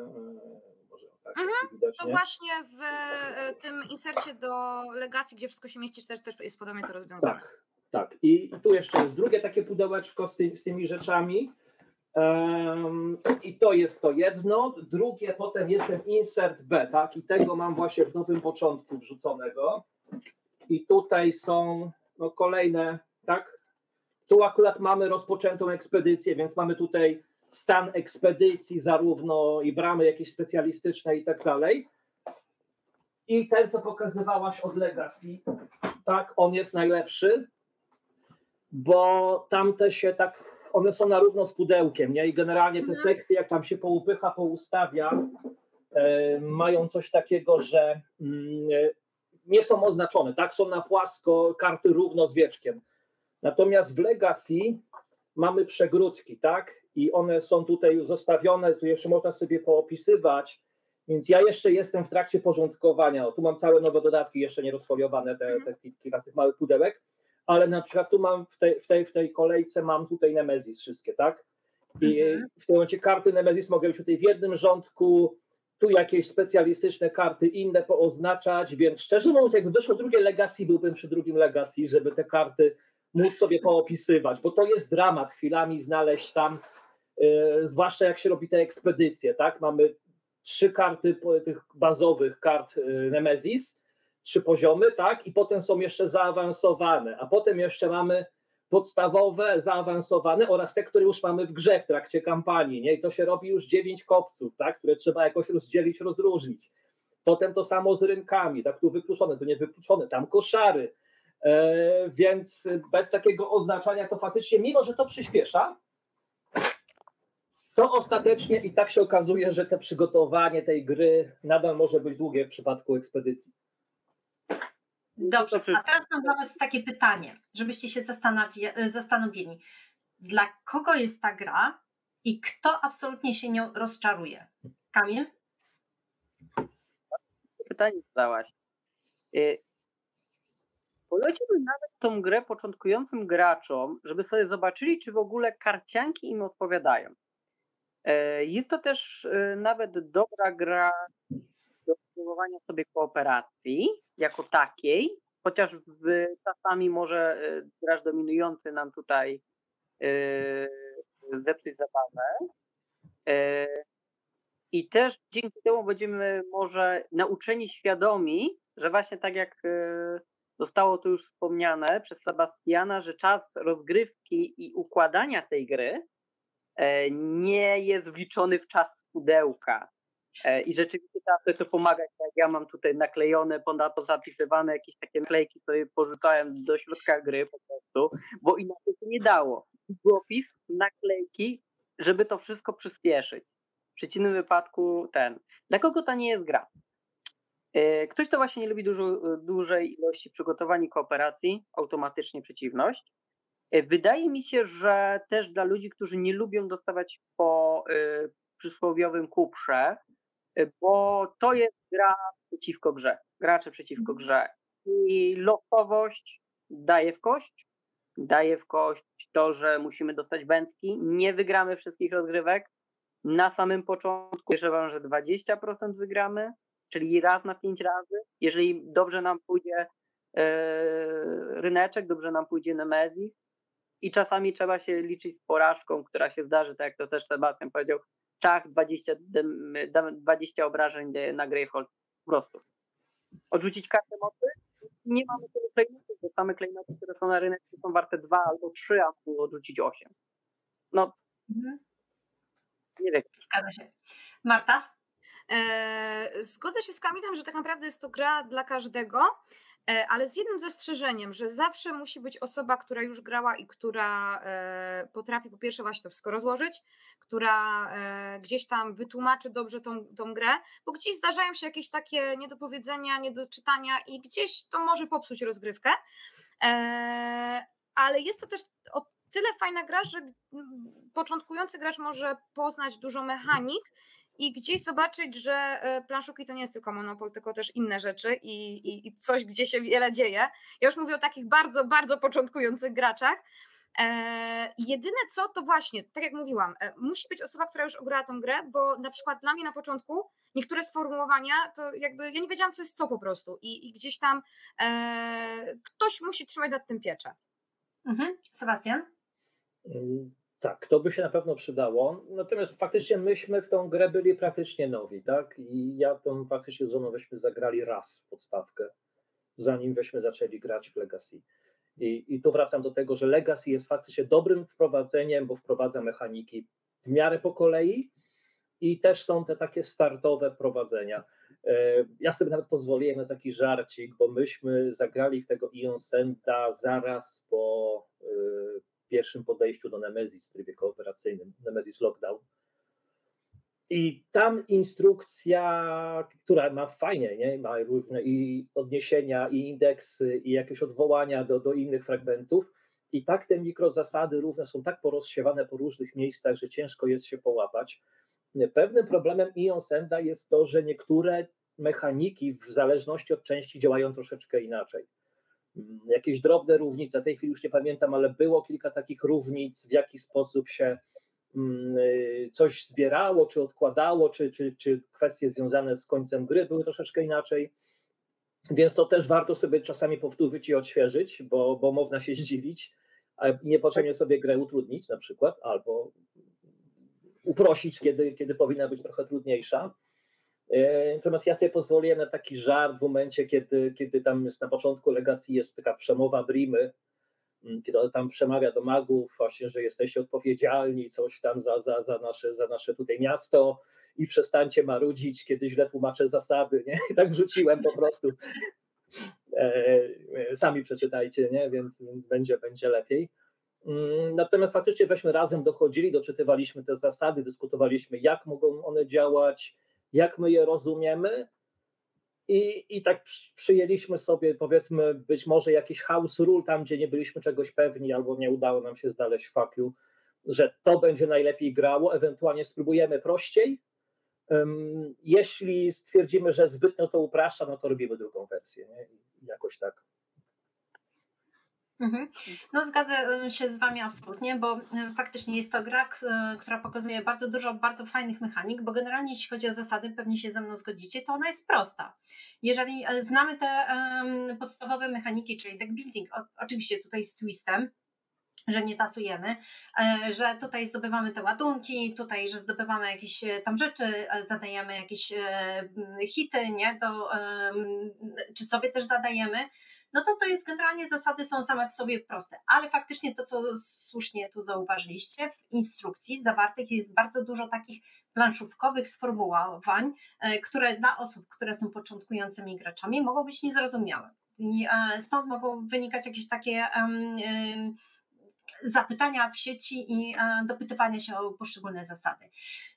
Może tak, mhm, widać, to właśnie w e, tym insercie do legacji, gdzie wszystko się mieści, też, też jest podobnie to rozwiązane. Tak, tak. I tu jeszcze jest drugie takie pudełeczko z, ty, z tymi rzeczami. Um, I to jest to jedno. Drugie, potem jest ten insert B, tak? I tego mam właśnie w nowym początku wrzuconego. I tutaj są no, kolejne, tak? Tu akurat mamy rozpoczętą ekspedycję, więc mamy tutaj stan ekspedycji zarówno i bramy jakieś specjalistyczne i tak dalej. I ten, co pokazywałaś od Legacy, tak, on jest najlepszy, bo tamte się tak, one są na równo z pudełkiem, nie? I generalnie te mhm. sekcje, jak tam się poupycha, poustawia, e, mają coś takiego, że mm, nie są oznaczone, tak? Są na płasko, karty równo z wieczkiem. Natomiast w Legacy mamy przegródki, tak? I one są tutaj zostawione, tu jeszcze można sobie poopisywać. Więc ja jeszcze jestem w trakcie porządkowania. O, tu mam całe nowe dodatki, jeszcze nie rozfoliowane, te, te kilka z tych małych pudełek, ale na przykład tu mam w tej, w tej, w tej kolejce mam tutaj Nemezis wszystkie, tak? I mhm. w tym momencie karty Nemezis mogę być tutaj w jednym rządku, tu jakieś specjalistyczne karty inne pooznaczać, więc szczerze mówiąc, jakby wyszło drugie Legacy, byłbym przy drugim Legacy, żeby te karty móc sobie poopisywać, bo to jest dramat chwilami znaleźć tam, yy, zwłaszcza jak się robi te ekspedycje, tak? Mamy trzy karty tych bazowych kart yy, Nemesis, trzy poziomy, tak? I potem są jeszcze zaawansowane, a potem jeszcze mamy podstawowe, zaawansowane oraz te, które już mamy w grze w trakcie kampanii, nie? I to się robi już dziewięć kopców, tak? Które trzeba jakoś rozdzielić, rozróżnić. Potem to samo z rynkami, tak? Tu wykluczone, tu nie wykluczone, tam koszary, więc bez takiego oznaczania to faktycznie, mimo że to przyspiesza, to ostatecznie i tak się okazuje, że te przygotowanie tej gry nadal może być długie w przypadku ekspedycji. Dobrze, a teraz mam dla Was takie pytanie, żebyście się zastanowili. Dla kogo jest ta gra i kto absolutnie się nią rozczaruje? Kamil? Pytanie zadałaś. Poleciłbym nawet tą grę początkującym graczom, żeby sobie zobaczyli, czy w ogóle karcianki im odpowiadają. E, jest to też e, nawet dobra gra do spróbowania sobie kooperacji jako takiej, chociaż w, czasami może e, gracz dominujący nam tutaj zepsuć zabawę. I też dzięki temu będziemy może nauczeni świadomi, że właśnie tak jak Zostało tu już wspomniane przez Sebastiana, że czas rozgrywki i układania tej gry e, nie jest wliczony w czas pudełka. E, I rzeczywiście trzeba to pomagać, ja mam tutaj naklejone, ponadto zapisywane jakieś takie naklejki sobie porzucałem do środka gry po prostu, bo inaczej to nie dało. Długopis, naklejki, żeby to wszystko przyspieszyć. W przeciwnym wypadku ten. Dla kogo to nie jest gra? E, ktoś, kto właśnie nie lubi dużo, dużej ilości przygotowań i kooperacji, automatycznie przeciwność. E, wydaje mi się, że też dla ludzi, którzy nie lubią dostawać po y, przysłowiowym kuprze, bo to jest gra przeciwko grze, gracze przeciwko mhm. grze. I losowość daje w kość, daje w kość to, że musimy dostać bęcki, nie wygramy wszystkich rozgrywek. Na samym początku wierzę wam, że 20% wygramy, czyli raz na pięć razy. Jeżeli dobrze nam pójdzie e, ryneczek, dobrze nam pójdzie Nemezis i czasami trzeba się liczyć z porażką, która się zdarzy, tak jak to też Sebastian powiedział, czach 20, 20 obrażeń na Gravehold. Po prostu. Odrzucić kartę mocy? Nie mamy tyle klejnotów, bo same klejnoty, które są na rynku są warte 2 albo 3, a tu odrzucić 8. No, mhm. nie wiem. Zgadza się. Marta? E, zgodzę się z Kamilem, że tak naprawdę jest to gra dla każdego. E, ale z jednym zastrzeżeniem, że zawsze musi być osoba, która już grała i która e, potrafi po pierwsze właśnie to wszystko rozłożyć, która gdzieś tam wytłumaczy dobrze tą, tą grę, bo gdzieś zdarzają się jakieś takie niedopowiedzenia, niedoczytania i gdzieś to może popsuć rozgrywkę. Ale jest to też o tyle fajna gra, że początkujący gracz może poznać dużo mechanik i gdzieś zobaczyć, że e, planszówki to nie jest tylko monopol, tylko też inne rzeczy i, i, i coś, gdzie się wiele dzieje. Ja już mówię o takich bardzo, bardzo początkujących graczach. E, jedyne co, to właśnie, tak jak mówiłam, e, musi być osoba, która już ograła tą grę, bo na przykład dla mnie na początku niektóre sformułowania, to jakby ja nie wiedziałam, co jest co po prostu i, i gdzieś tam e, ktoś musi trzymać nad tym pieczę. Mhm. Sebastian? Tak, to by się na pewno przydało. Natomiast faktycznie myśmy w tą grę byli praktycznie nowi, tak? I ja tą faktycznie z żoną weźmy zagrali raz podstawkę, zanim weźmy zaczęli grać w Legacy. I, I tu wracam do tego, że Legacy jest faktycznie dobrym wprowadzeniem, bo wprowadza mechaniki w miarę po kolei i też są te takie startowe wprowadzenia. E, ja sobie nawet pozwoliłem na taki żarcik, bo myśmy zagrali w tego Ion Senda zaraz po e, pierwszym podejściu do Nemesis w trybie kooperacyjnym, Nemesis Lockdown. I tam instrukcja, która ma fajnie, nie? ma różne i odniesienia, i indeksy, i jakieś odwołania do, do innych fragmentów. I tak te mikrozasady różne są tak porozsiewane po różnych miejscach, że ciężko jest się połapać. Pewnym problemem Ion Senda jest to, że niektóre mechaniki w zależności od części działają troszeczkę inaczej. Mm, jakieś drobne różnice, w tej chwili już nie pamiętam, ale było kilka takich różnic, w jaki sposób się mm, y, coś zbierało, czy odkładało, czy, czy, czy kwestie związane z końcem gry były troszeczkę inaczej. Więc to też warto sobie czasami powtórzyć i odświeżyć, bo, bo można się zdziwić, a niepotrzebnie sobie grę utrudnić na przykład, albo uprosić, kiedy, kiedy powinna być trochę trudniejsza. E, natomiast ja sobie pozwoliłem na taki żart w momencie, kiedy, kiedy tam jest na początku Legacy jest taka przemowa Brimy, mm, kiedy tam przemawia do magów właśnie, że jesteście odpowiedzialni coś tam za, za, za, nasze, za nasze tutaj miasto i przestańcie marudzić, kiedy źle tłumaczę zasady, nie? I tak wrzuciłem po prostu. E, sami przeczytajcie, nie? Więc, więc będzie, będzie lepiej. Mm, natomiast faktycznie weźmy razem dochodzili, doczytywaliśmy te zasady, dyskutowaliśmy, jak mogą one działać, jak my je rozumiemy. I, I tak przyjęliśmy sobie, powiedzmy, być może jakiś house rule tam, gdzie nie byliśmy czegoś pewni, albo nie udało nam się znaleźć fakiu, że to będzie najlepiej grało, ewentualnie spróbujemy prościej. Um, jeśli stwierdzimy, że zbytnio to upraszcza, no to robimy drugą wersję. Nie? Jakoś tak Mhm. No zgadzam się z Wami absolutnie, bo e, faktycznie jest to gra, która pokazuje bardzo dużo bardzo fajnych mechanik, bo generalnie jeśli chodzi o zasady, pewnie się ze mną zgodzicie, to ona jest prosta. Jeżeli e, znamy te podstawowe mechaniki, czyli deck building, oczywiście tutaj z twistem, że nie tasujemy, e, że tutaj zdobywamy te ładunki, tutaj, że zdobywamy jakieś tam rzeczy, zadajemy jakieś hity, nie, do, czy sobie też zadajemy, no to to jest generalnie zasady są same w sobie proste, ale faktycznie to, co słusznie tu zauważyliście, w instrukcji zawartych jest bardzo dużo takich planszówkowych sformułowań, e, które dla osób, które są początkującymi graczami mogą być niezrozumiałe. I e, stąd mogą wynikać jakieś takie um, zapytania w sieci i e, dopytywania się o poszczególne zasady.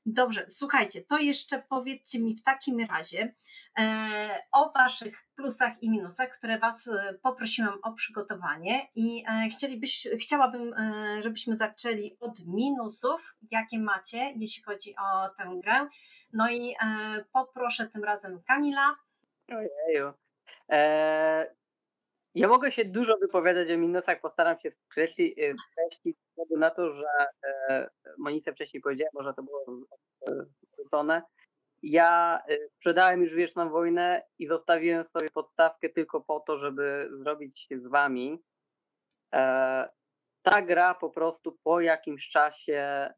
Dobrze, słuchajcie, to jeszcze powiedzcie mi w takim razie e, o Waszych plusach i minusach, które Was e, poprosiłam o przygotowanie i chcielibyś, chciałabym, żebyśmy zaczęli od minusów, jakie macie, jeśli chodzi o tę grę. No i poproszę tym razem Kamila. Ojeju. Eee, ja mogę się dużo wypowiadać o minusach, postaram się e, skreślić ze względu na to, że e, Monice wcześniej powiedziałem, może to było wrzucone. Ja e, sprzedałem już Wieczną Wojnę i zostawiłem sobie podstawkę tylko po to, żeby zrobić z wami. Ta gra po prostu po jakimś czasie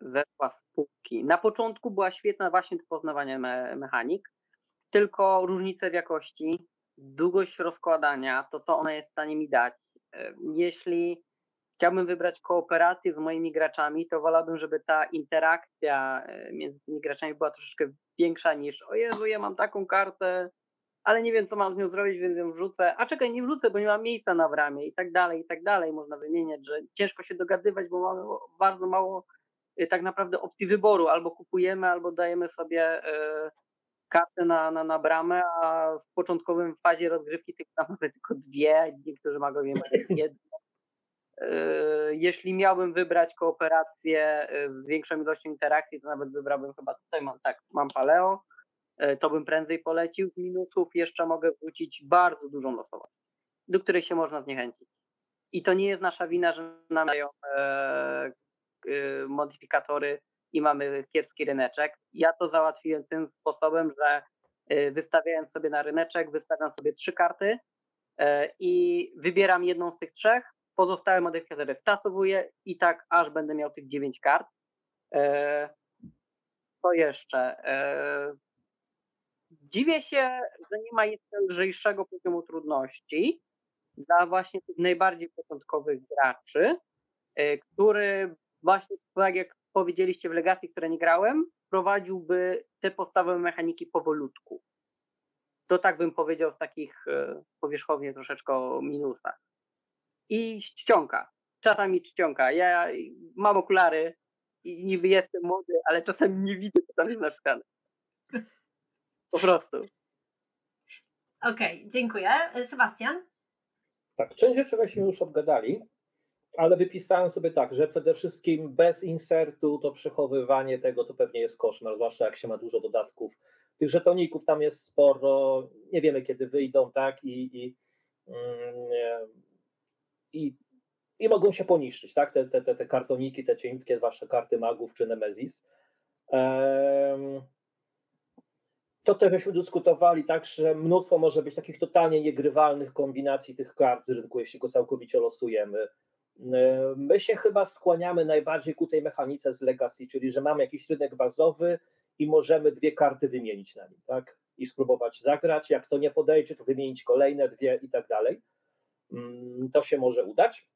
zeszła z półki. Na początku była świetna właśnie do poznawania me mechanik, tylko różnice w jakości długość rozkładania, to co ona jest w stanie mi dać. E, jeśli chciałbym wybrać kooperację z moimi graczami, to wolałbym, żeby ta interakcja e, między tymi graczami była troszeczkę większa niż o Jezu, ja mam taką kartę, ale nie wiem, co mam z nią zrobić, więc ją wrzucę. A czekaj, nie wrzucę, bo nie mam miejsca na bramie i tak dalej, i tak dalej. Można wymieniać, że ciężko się dogadywać, bo mamy bardzo mało y, tak naprawdę opcji wyboru. Albo kupujemy, albo dajemy sobie y, kartę na, na, na bramę, a w początkowym fazie rozgrywki tych bram mamy tylko dwie, niektórzy magowie mają jedną. Y, jeśli miałbym wybrać kooperację z większą ilością interakcji, to nawet wybrałbym chyba tutaj mam tak, mam Paleo, E, to bym prędzej polecił. Z minusów jeszcze mogę wrócić bardzo dużą losowość, do której się można zniechęcić. I to nie jest nasza wina, że nam dają e, e, modyfikatory i mamy kiepski ryneczek. Ja to załatwiłem tym sposobem, że e, wystawiając sobie na ryneczek, wystawiam sobie trzy karty e, i wybieram jedną z tych trzech, pozostałe modyfikatory wtasowuję i tak aż będę miał tych dziewięć kart. E, co jeszcze? Dziwię się, że nie ma jeszcze lżejszego poziomu trudności dla właśnie tych najbardziej początkowych graczy, który właśnie, tak jak powiedzieliście w Legacy, które nie grałem, prowadziłby te podstawowe mechaniki powolutku. To tak bym powiedział z takich e, powierzchownie troszeczkę minusach. I czcionka. Czasami czcionka. Ja mam okulary i niby jestem młody, ale czasami nie widzę, co tam jest napisane. Po prostu. Okej, okay, dziękuję. Sebastian? Tak, część rzeczy weźmy już obgadali, ale wypisałem sobie tak, że przede wszystkim bez insertu to przechowywanie tego to pewnie jest koszmar, zwłaszcza jak się ma dużo dodatków. Tych żetoników tam jest sporo, nie wiemy kiedy wyjdą, tak, i, i, mm, i, i mogą się poniszczyć, tak, te, te, te, kartoniki, te cienkie wasze karty magów czy Nemezis. Um, to też żeśmy dyskutowali tak, że mnóstwo może być takich totalnie niegrywalnych kombinacji tych kart z rynku, jeśli go całkowicie losujemy. My się chyba skłaniamy najbardziej ku tej mechanice z Legacy, czyli że mamy jakiś rynek bazowy i możemy dwie karty wymienić na nim, tak? I spróbować zagrać. Jak to nie podejdzie, to wymienić kolejne dwie i tak dalej. Mm, to się może udać.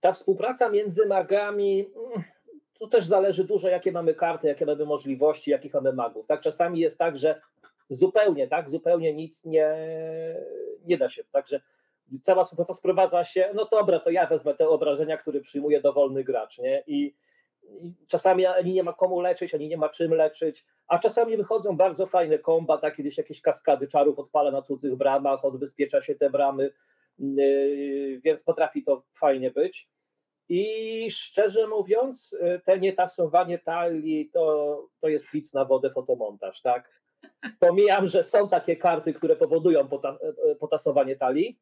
Ta współpraca między magami mm, to też zależy dużo, jakie mamy karty, jakie mamy możliwości, jakich mamy magów. Tak, czasami jest tak, że zupełnie, tak, zupełnie nic nie, nie da się. Także cała współpraca sprowadza się, no dobra, to ja wezmę te obrażenia, które przyjmuje dowolny gracz, nie? I, I, czasami ani nie ma komu leczyć, ani nie ma czym leczyć, a czasami wychodzą bardzo fajne komba, tak kiedyś jakieś kaskady czarów odpala na cudzych bramach, odbezpiecza się te bramy, yy, więc potrafi to fajnie być. I szczerze mówiąc, y, te nietasowanie talii to, to jest pic na wodę fotomontaż, tak? Pomijam, że są takie karty, które powodują pota, y, potasowanie talii,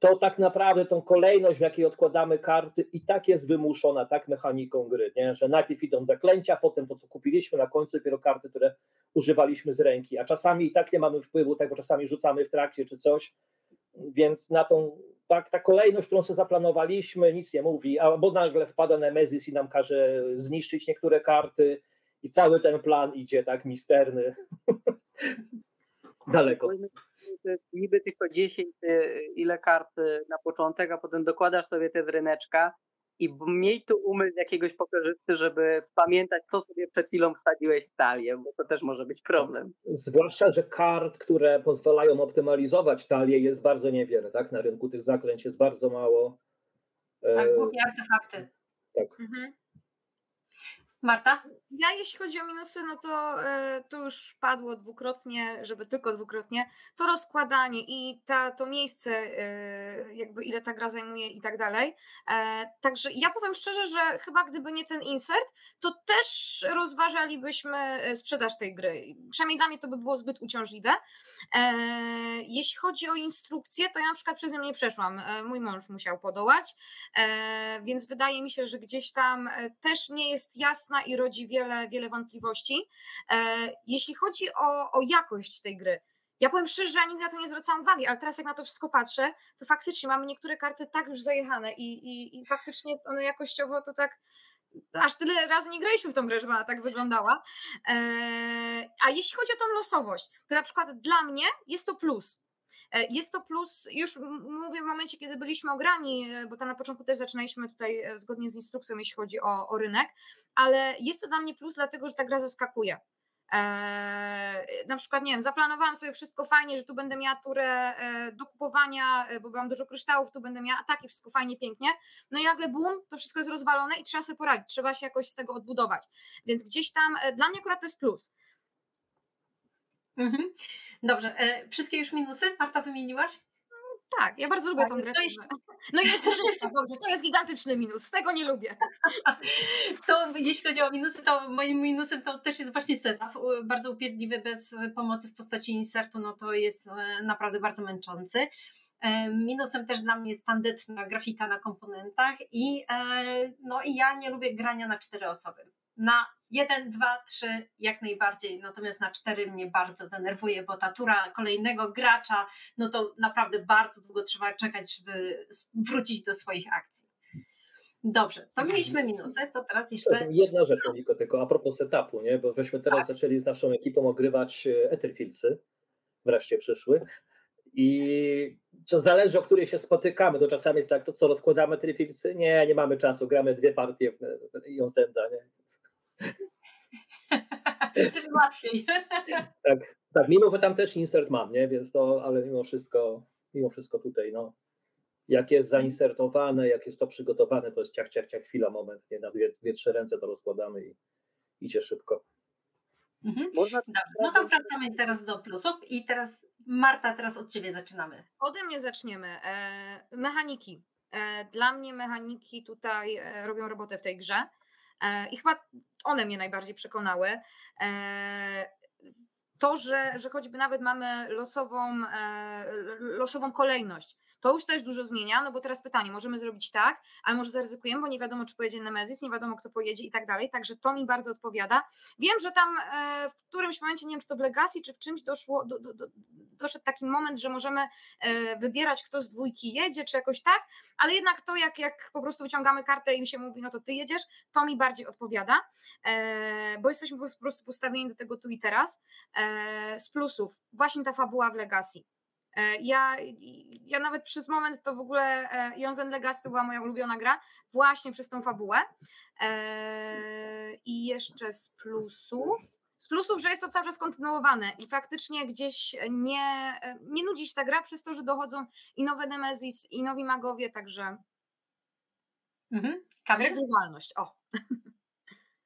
to tak naprawdę tą kolejność, w jakiej odkładamy karty i tak jest wymuszona tak mechaniką gry, nie? że najpierw idą zaklęcia, potem to, co kupiliśmy, na końcu dopiero karty, które używaliśmy z ręki, a czasami i tak nie mamy wpływu, tak, bo czasami rzucamy w trakcie czy coś, więc na tą tak, ta kolejność, którą sobie zaplanowaliśmy, nic nie mówi, albo nagle wpada Nemezis i nam każe zniszczyć niektóre karty i cały ten plan idzie tak misterny. Daleko. Niby tylko 10 y, ile kart y, na początek, a potem dokładasz sobie te z ryneczka i miej tu umysł jakiegoś pokorzysty, żeby spamiętać, co sobie przed chwilą wsadziłeś w talię, bo to też może być problem. Zwłaszcza, że kart, które pozwalają optymalizować talię jest bardzo niewiele, tak? Na rynku tych zaklęć jest bardzo mało. Tak, głównie artefakty. Tak. Mhm. Marta? Ja jeśli chodzi o minusy, no to, e, to już padło dwukrotnie, żeby tylko dwukrotnie, to rozkładanie i ta, to miejsce, e, jakby ile ta gra zajmuje i tak dalej. E, także ja powiem szczerze, że chyba gdyby nie ten insert, to też rozważalibyśmy sprzedaż tej gry. Przynajmniej dla mnie to by było zbyt uciążliwe. Jeśli chodzi o instrukcję, to ja na przykład przez nią nie przeszłam. Mój mąż musiał podołać, więc wydaje mi się, że gdzieś tam też nie jest jasna i rodzi wiele, wiele wątpliwości. E, jeśli chodzi o, o jakość tej gry, ja powiem szczerze, że ja nigdy na to nie zwracam uwagi, ale teraz jak na to wszystko patrzę, to faktycznie mamy niektóre karty tak już zajechane i, i, i faktycznie one jakościowo to tak aż tyle razy nie graliśmy w tą grę, żeby ona tak wyglądała. E, a jeśli chodzi o tą losowość, to na przykład dla mnie jest to plus. E, jest to plus, już mówię w momencie, kiedy byliśmy ograni, e, bo tam na początku też zaczynaliśmy tutaj e, zgodnie z instrukcją, jeśli chodzi o, o rynek, ale jest to dla mnie plus, dlatego że ta gra zaskakuje. Eee, na przykład, nie wiem, zaplanowałam sobie wszystko fajnie, że tu będę miała turę e, do kupowania, e, bo mam dużo kryształów, tu będę miała ataki, wszystko fajnie, pięknie. No i nagle bum, to wszystko jest rozwalone i trzeba sobie poradzić, trzeba się jakoś z tego odbudować. Więc gdzieś tam, e, dla mnie akurat to jest plus. Mhm. Dobrze, e, wszystkie już minusy Marta wymieniłaś? Tak, ja bardzo lubię Tak, tą no grę. to jest- No jest brzydka, dobrze, to jest gigantyczny minus, tego nie lubię. To jeśli chodzi o minusy, to moim minusem to też jest właśnie setup. Bardzo upierdliwy bez pomocy w postaci insertu, no to jest e, naprawdę bardzo męczący. E, Minusem też dla mnie jest tandetna grafika na komponentach i, e, no i ja nie lubię grania na cztery osoby. Na jeden, dwa, trzy jak najbardziej, natomiast na cztery mnie bardzo denerwuje, bo ta tura kolejnego gracza, no to naprawdę bardzo długo trzeba czekać, żeby wrócić do swoich akcji. Dobrze, to mieliśmy minusy, to teraz jeszcze Zresztą Jedna rzecz, Moniko, tylko a propos setupu, nie? bo żeśmy teraz Tak. zaczęli z naszą ekipą ogrywać e, Etherfieldsy, wreszcie przyszły. I to zależy, o której się spotykamy. To czasami jest tak, to co, rozkładamy Etherfieldsy? Nie, nie mamy czasu, gramy dwie partie w, w Jonsenda, nie? Więc Czyli łatwiej. Tak, tak, mimo że tam też insert mam, nie? Więc to, ale mimo wszystko, mimo wszystko tutaj, no, jak jest zainsertowane, jak jest to przygotowane, to jest ciach, ciach, ciach, chwila, moment, nie? Na dwie, dwie trzy ręce to rozkładamy i idzie szybko. Mhm. Można no to wracamy teraz do plusów i teraz Marta, teraz od Ciebie zaczynamy. Ode mnie zaczniemy. E, mechaniki. E, dla mnie mechaniki tutaj e, robią robotę w tej grze e, i chyba one mnie najbardziej przekonały. To, że, że choćby nawet mamy losową, e, losową kolejność, to już też dużo zmienia, no bo teraz pytanie, możemy zrobić tak, ale może zaryzykujemy, bo nie wiadomo, czy pojedzie Nemezis, nie wiadomo, kto pojedzie i tak dalej, także to mi bardzo odpowiada. Wiem, że tam e, w którymś momencie, nie wiem, czy to w Legacy, czy w czymś doszło, do, do, do, doszedł taki moment, że możemy e, wybierać, kto z dwójki jedzie, czy jakoś tak, ale jednak to, jak, jak po prostu wyciągamy kartę i mi się mówi, no to ty jedziesz, to mi bardziej odpowiada, bo jesteśmy po prostu postawieni do tego tu i teraz. E, z plusów, właśnie ta fabuła w Legacy. E, Ja, ja nawet przez moment to w ogóle e, Jonzen Legacy to była moja ulubiona gra, właśnie przez tą fabułę. I jeszcze z plusów. Z plusów, że jest to cały czas kontynuowane i faktycznie gdzieś nie, nie nudzi się ta gra przez to, że dochodzą i nowe Nemesis, i nowi magowie, także Mhm. Kamil? O,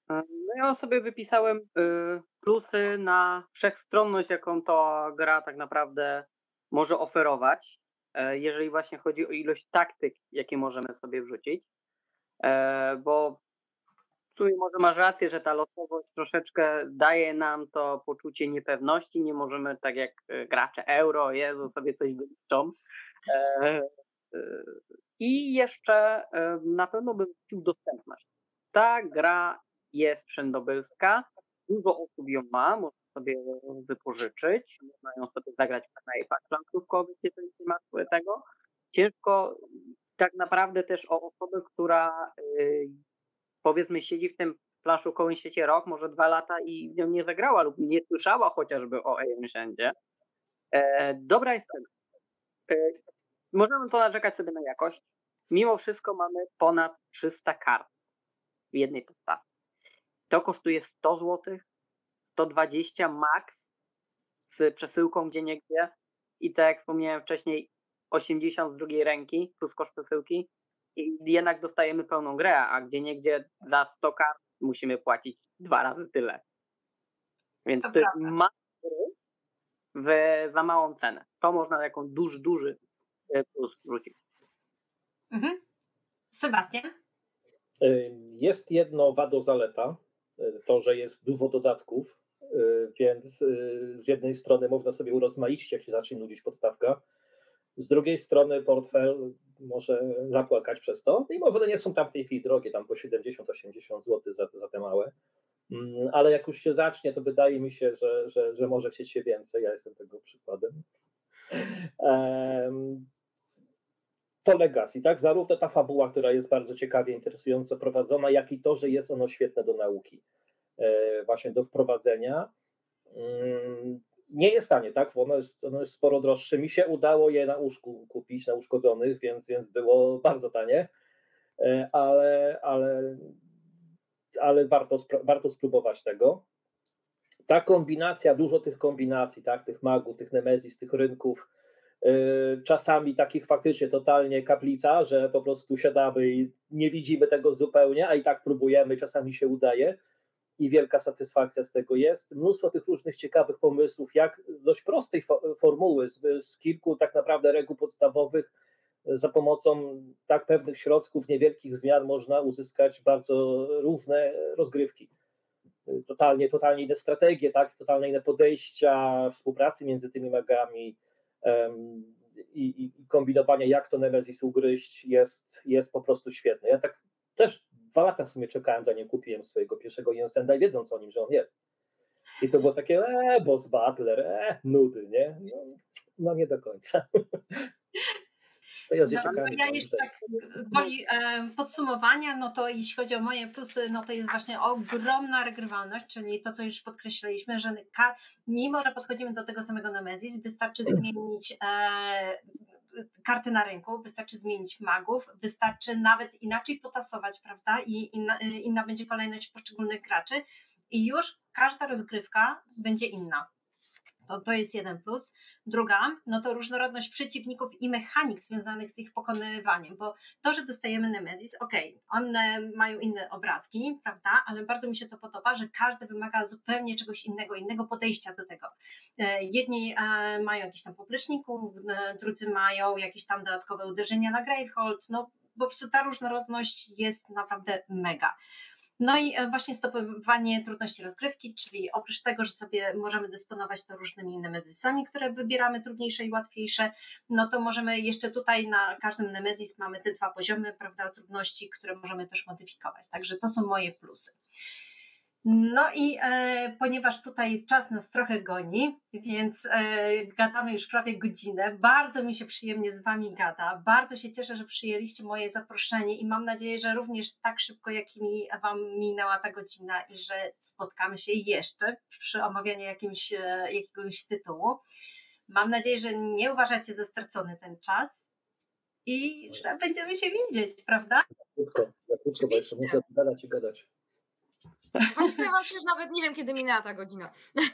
No ja sobie wypisałem y, plusy na wszechstronność, jaką ta gra tak naprawdę może oferować, e, jeżeli właśnie chodzi o ilość taktyk, jakie możemy sobie wrzucić. E, Bo tu może masz rację, że ta losowość troszeczkę daje nam to poczucie niepewności. Nie możemy tak jak e, gracze euro, Jezu, sobie coś wyliczą. I jeszcze na pewno bym wrócił dostępność. Ta gra jest wszędobylska, dużo osób ją ma, można sobie wypożyczyć, można ją sobie zagrać w knajpach plankówkowych, jeżeli nie ma tego. Ciężko tak naprawdę też o osobę, która y, powiedzmy siedzi w tym planszówkowym świecie rok, może dwa lata i w nią nie zagrała lub nie słyszała chociażby o Aeonshandzie. E, dobra jest cena. E, możemy to narzekać sobie na jakość. Mimo wszystko mamy ponad 300 kart w jednej podstawie. To kosztuje 100 zł, 120 max z przesyłką gdzie niegdzie i tak jak wspomniałem wcześniej 80 z drugiej ręki plus koszt przesyłki i jednak dostajemy pełną grę, a gdzie niegdzie za 100 kart musimy płacić dwa razy tyle. Więc To to jest ma w za małą cenę. To można jako duży, duży e, plus wrzucić. Mhm. Sebastian? Jest jedno wado zaleta, to, że jest dużo dodatków, y, więc y, z jednej strony można sobie urozmaicić, jak się zacznie nudzić podstawka, z drugiej strony portfel może zapłakać przez to, mimo że one nie są tam w tej chwili drogie, tam po 70-80 zł za, za te małe, Mm, ale jak już się zacznie, to wydaje mi się, że, że, że może chcieć się więcej, ja jestem tego przykładem. To Legacy, tak? Zarówno ta fabuła, która jest bardzo ciekawie, interesująco prowadzona, jak i to, że jest ono świetne do nauki, e, właśnie do wprowadzenia. Mm, Nie jest tanie, tak? Bo ono jest, ono jest sporo droższe. Mi się udało je na łóżku kupić, na uszkodzonych, więc, więc było bardzo tanie, E, ale, ale, ale warto, warto spróbować tego. ta kombinacja, dużo tych kombinacji, tak, tych magów, tych nemezis, tych rynków, czasami takich faktycznie totalnie kaplica, że po prostu siadamy i nie widzimy tego zupełnie, a i tak próbujemy, czasami się udaje i wielka satysfakcja z tego jest. Mnóstwo tych różnych ciekawych pomysłów, jak dość prostej fo- formuły, z, z kilku tak naprawdę reguł podstawowych, za pomocą tak pewnych środków, niewielkich zmian można uzyskać bardzo różne rozgrywki. Totalnie, totalnie inne strategie, tak? totalnie inne podejścia współpracy między tymi magami i, i, kombinowanie, jak to Nemesis ugryźć, jest, jest po prostu świetne. Ja tak też dwa lata w sumie czekałem, zanim kupiłem swojego pierwszego Jonsenda, wiedząc o nim, że on jest. I to było takie, e, boss butler, e, nudy, nie? No, no nie do końca. To ja, no, ja jeszcze tak woli e, podsumowania, no to jeśli chodzi o moje plusy, no to jest właśnie ogromna regrywalność, czyli to, co już podkreśliliśmy, że mimo, że podchodzimy do tego samego Nemesis, wystarczy zmienić e, karty na rynku, wystarczy zmienić magów, wystarczy nawet inaczej potasować, prawda? I inna, inna będzie kolejność poszczególnych graczy i już każda rozgrywka będzie inna. To, to jest jeden plus. Druga, no to różnorodność przeciwników i mechanik związanych z ich pokonywaniem, bo to, że dostajemy Nemesis, okej, okay, one mają inne obrazki, prawda, ale bardzo mi się to podoba, że każdy wymaga zupełnie czegoś innego, innego podejścia do tego. E, jedni e, mają jakiś tam popleczników, e, drudzy mają jakieś tam dodatkowe uderzenia na Gravehold, no po prostu ta różnorodność jest naprawdę mega. No i e, właśnie stopowanie trudności rozgrywki, czyli oprócz tego, że sobie możemy dysponować to różnymi nemezisami, które wybieramy trudniejsze i łatwiejsze, no to możemy jeszcze tutaj na każdym nemezis mamy te dwa poziomy, prawda, trudności, które możemy też modyfikować. Także to są moje plusy. No i e, ponieważ tutaj czas nas trochę goni, więc e, gadamy już prawie godzinę. Bardzo mi się przyjemnie z Wami gada. Bardzo się cieszę, że przyjęliście moje zaproszenie i mam nadzieję, że również tak szybko, jak mi Wam minęła ta godzina i że spotkamy się jeszcze przy omawianiu jakimś, e, jakiegoś tytułu. Mam nadzieję, że nie uważacie za stracony ten czas i że będziemy się widzieć, prawda? Krótko, krótko, bo jeszcze muszę gadać i gadać. Właściwie wam się, że nawet nie wiem, kiedy minęła ta godzina.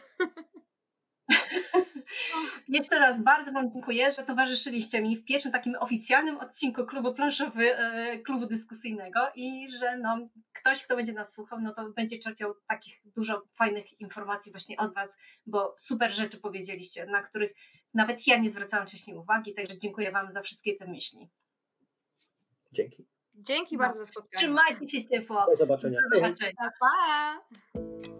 Jeszcze raz bardzo Wam dziękuję, że towarzyszyliście mi w pierwszym takim oficjalnym odcinku klubu planszowy, e, klubu dyskusyjnego i że no, ktoś, kto będzie nas słuchał, no to będzie czerpiał takich dużo fajnych informacji właśnie od Was, bo super rzeczy powiedzieliście, na których nawet ja nie zwracałam wcześniej uwagi, także dziękuję Wam za wszystkie te myśli. Dzięki. Dzięki no. bardzo za spotkanie. Trzymajcie się ciepło. Do zobaczenia. Do zobaczenia. Pa, pa.